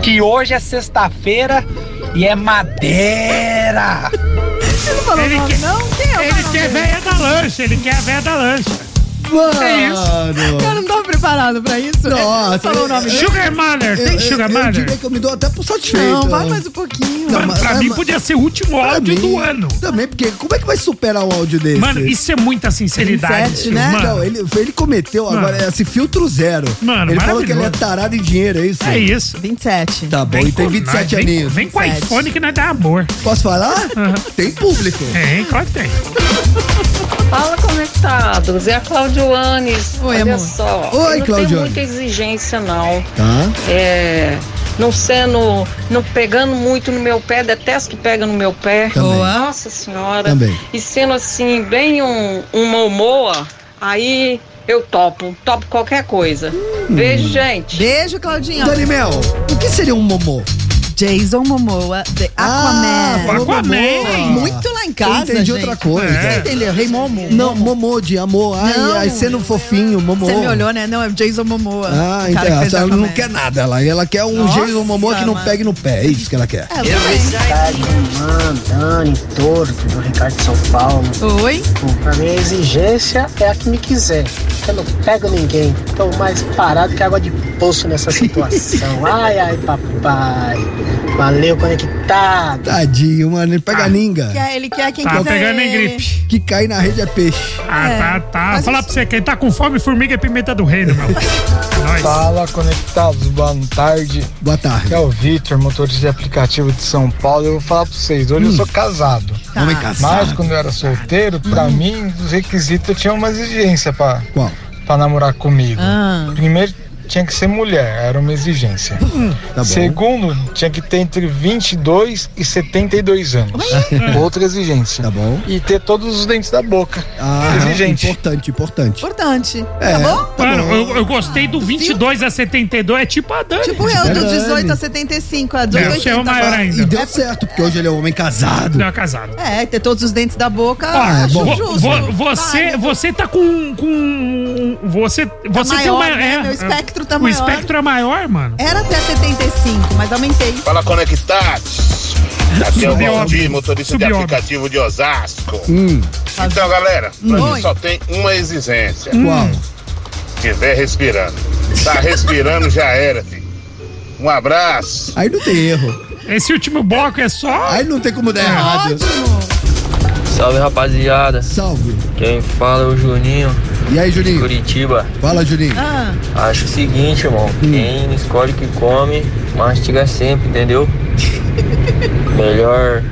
Que hoje é sexta-feira e é madeira. Você não falou Ele nome, quer- não? Quem é o Ele quer velha da lancha, ele quer a velha da lancha. É isso. Mano. Eu não tava preparado pra isso. Nossa, Falou o nome dele. Sugar Mother, tem Eu- Sugar eu, eu Mother? diria que eu me dou até por satisfeito. Não, vai mais um pouquinho. Não, Mano, mas- pra é, mim mas- podia ser o último Pra áudio mim, do ano. Também, porque como é que vai superar um áudio desse? Mano, isso é muita sinceridade. 27, né? Mano, Não, ele, ele cometeu Mano. agora esse filtro zero. Mano, ele falou que ele é tarado em dinheiro, é isso? é isso. 27. Tá bom, e tem com 27 nós, vem- aninhos. Vem com 27. iPhone que nós dá amor. Posso falar? Aham. Tem público. É, hein? Claro que tem. Fala conectados, é a Claudioanes. Oi, Olha amor. só, Oi, eu não Claudiane. tenho muita exigência não. Tá? É, não sendo, não pegando muito no meu pé, detesto que pega no meu pé. Também. Nossa senhora. Também. E sendo assim, bem um, um momoa, aí eu topo, topo qualquer coisa. Hum. Beijo, gente. Beijo, Claudinha. Dani Mel, o que seria um momô? Jason Momoa, The Ah, Aquaman. falou Aquaman. Muito lá em casa, Eu entendi gente. outra coisa. Você entendeu? Rei Momo. Não, momô de amor. Ai, Não. ai, sendo fofinho, momô. Você me olhou, né? Não, é o Jason Momoa. Ah, então. Ela não Aquaman. quer nada. Ela, ela quer um Nossa, Jason Momoa que não mano. pegue no pé. É isso que ela quer. É, eu Romano, Dani, Toro, do Ricardo de São Paulo. Oi? Bom, Pra mim a exigência é a que me quiser. Eu não pego ninguém. Tô mais parado que água de poço nessa situação. Ai, ai, papai. Valeu, conectado. Tadinho, mano. Ele pega Ah. ninga. Quer- Ele quer quem Tá quiser pegando em gripe. Que cai na rede é peixe. Ah, É, tá, tá. mas Falar isso- pra você, quem tá com fome, formiga é pimenta do reino, meu. Nós. Fala, conectados, boa tarde. Boa tarde. Aqui é o Vitor, motorista de aplicativo de São Paulo. Eu vou falar pra vocês, hoje eu sou casado. Tá. Homem Mas caçado. quando eu era solteiro, pra mim, os requisitos eu tinha uma exigência pra, Qual? Pra namorar comigo. Ah. Primeiro tinha que ser mulher, era uma exigência. tá bom. Segundo, tinha que ter entre 22 e 72 anos. Outra exigência. Tá bom. E ter todos os dentes da boca. Ah, Exigente. Importante, importante. Importante. É, tá bom? Mano, eu, eu gostei do 22 a 72, é tipo a Dani. Tipo eu, do 18 a 75, a 18 É, a o seu é 80. maior ainda. E deu certo, porque hoje ele é um homem casado. Não, é casado. É, ter todos os dentes da boca. Ó, acho vo- justo. vo- você, Válido. você tá com. com você você tem maior, uma. né? é, Meu espectro tá o maior. espectro é maior, mano. Era até 75, mas aumentei. Fala conectados. Aqui é o Valdir, motorista de Subiu, aplicativo de Osasco. Hum. Então, galera, pra Oi. mim só tem uma exigência. Qual? Tiver respirando. Tá respirando, já era, filho. Um abraço. Aí não tem erro. Esse último bloco é só. Aí não tem como dar errado. Salve rapaziada. Salve. Quem fala é o Juninho. E aí, Juninho? Curitiba. Fala, Juninho. Ah, Acho o seguinte, irmão. Quem escolhe o que come, mastiga sempre, entendeu? Melhor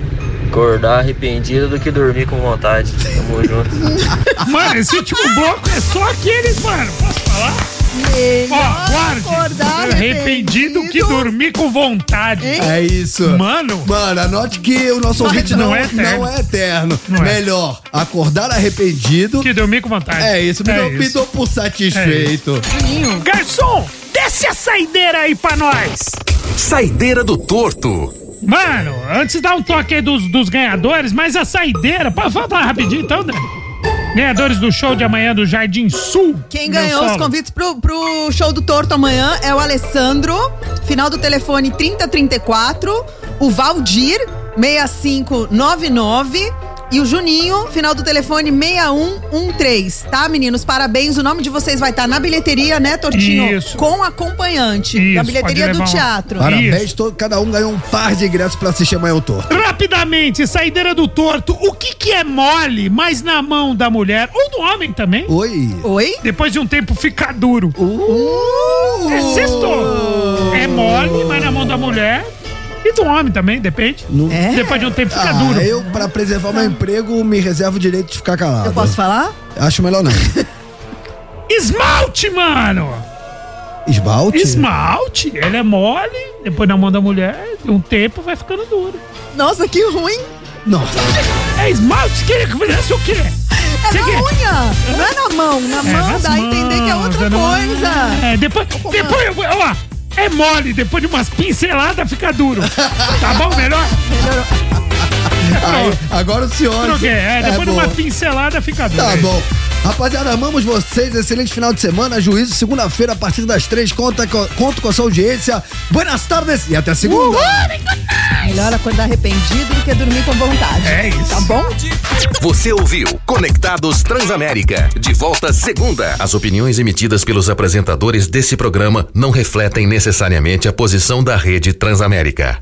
acordar arrependido do que dormir com vontade. Tamo junto. Mano, esse último bloco é só aqueles, mano. Posso falar? Melhor Ó, guarde. acordar Arrependido que dormir com vontade. É isso. Mano. Mano, anote que o nosso ouvinte não não, é eterno. não é eterno. Não é. Melhor acordar arrependido. Que dormir com vontade. É isso, me, É dou, me isso. dou por satisfeito. Garçom, desce a saideira aí pra nós. Saideira do torto. Mano, antes de dar um toque aí dos, dos ganhadores, mas a saideira, pode falar rapidinho então, Dani? Ganhadores do show de amanhã do Jardim Sul. Quem ganhou os convites pro, pro show do Torto amanhã é o Alessandro, final do telefone 3034, o Valdir, 6599 e o Juninho, final do telefone 6113, tá, meninos? Parabéns, o nome de vocês vai estar na bilheteria, né, Tortinho? Isso. Com acompanhante, Isso, da bilheteria do um- teatro. Parabéns, todo, cada um ganhou um par de ingressos pra assistir amanhã o torto. Rapidamente, saideira do torto. O que que é mole, mas na mão da mulher ou do homem também? Oi. Oi? Depois de um tempo fica duro. Uh. É sexto. É mole, mas na mão da mulher. E do homem também, depende. É? Depois de um tempo fica Ah, duro. eu, pra preservar meu emprego, me reservo o direito de ficar calado. Eu posso falar? Acho melhor não. Esmalte, mano! Esmalte? Esmalte, ele é mole, depois na mão da mulher, de um tempo vai ficando duro. Nossa, que ruim. Nossa. É esmalte, queria que fizesse o quê? É Você na quer- unha, não é na mão. Na É, mão dá a entender que é outra mãos, coisa. É, depois, depois, eu vou- ó, é mole, depois de umas pinceladas fica duro. Tá bom, melhor? Aí, agora o senhor. Troquei, é, depois de bom. uma pincelada fica duro. Tá bom. Rapaziada, amamos vocês. Excelente final de semana. Juízo, segunda-feira, a partir das três. Conta, co- conto com a sua audiência. Buenas tardes e até segunda. Melhor acordar arrependido do que dormir com vontade. É isso. Tá bom? Você ouviu Conectados Transamérica. De volta segunda. As opiniões emitidas pelos apresentadores desse programa não refletem necessariamente a posição da rede Transamérica.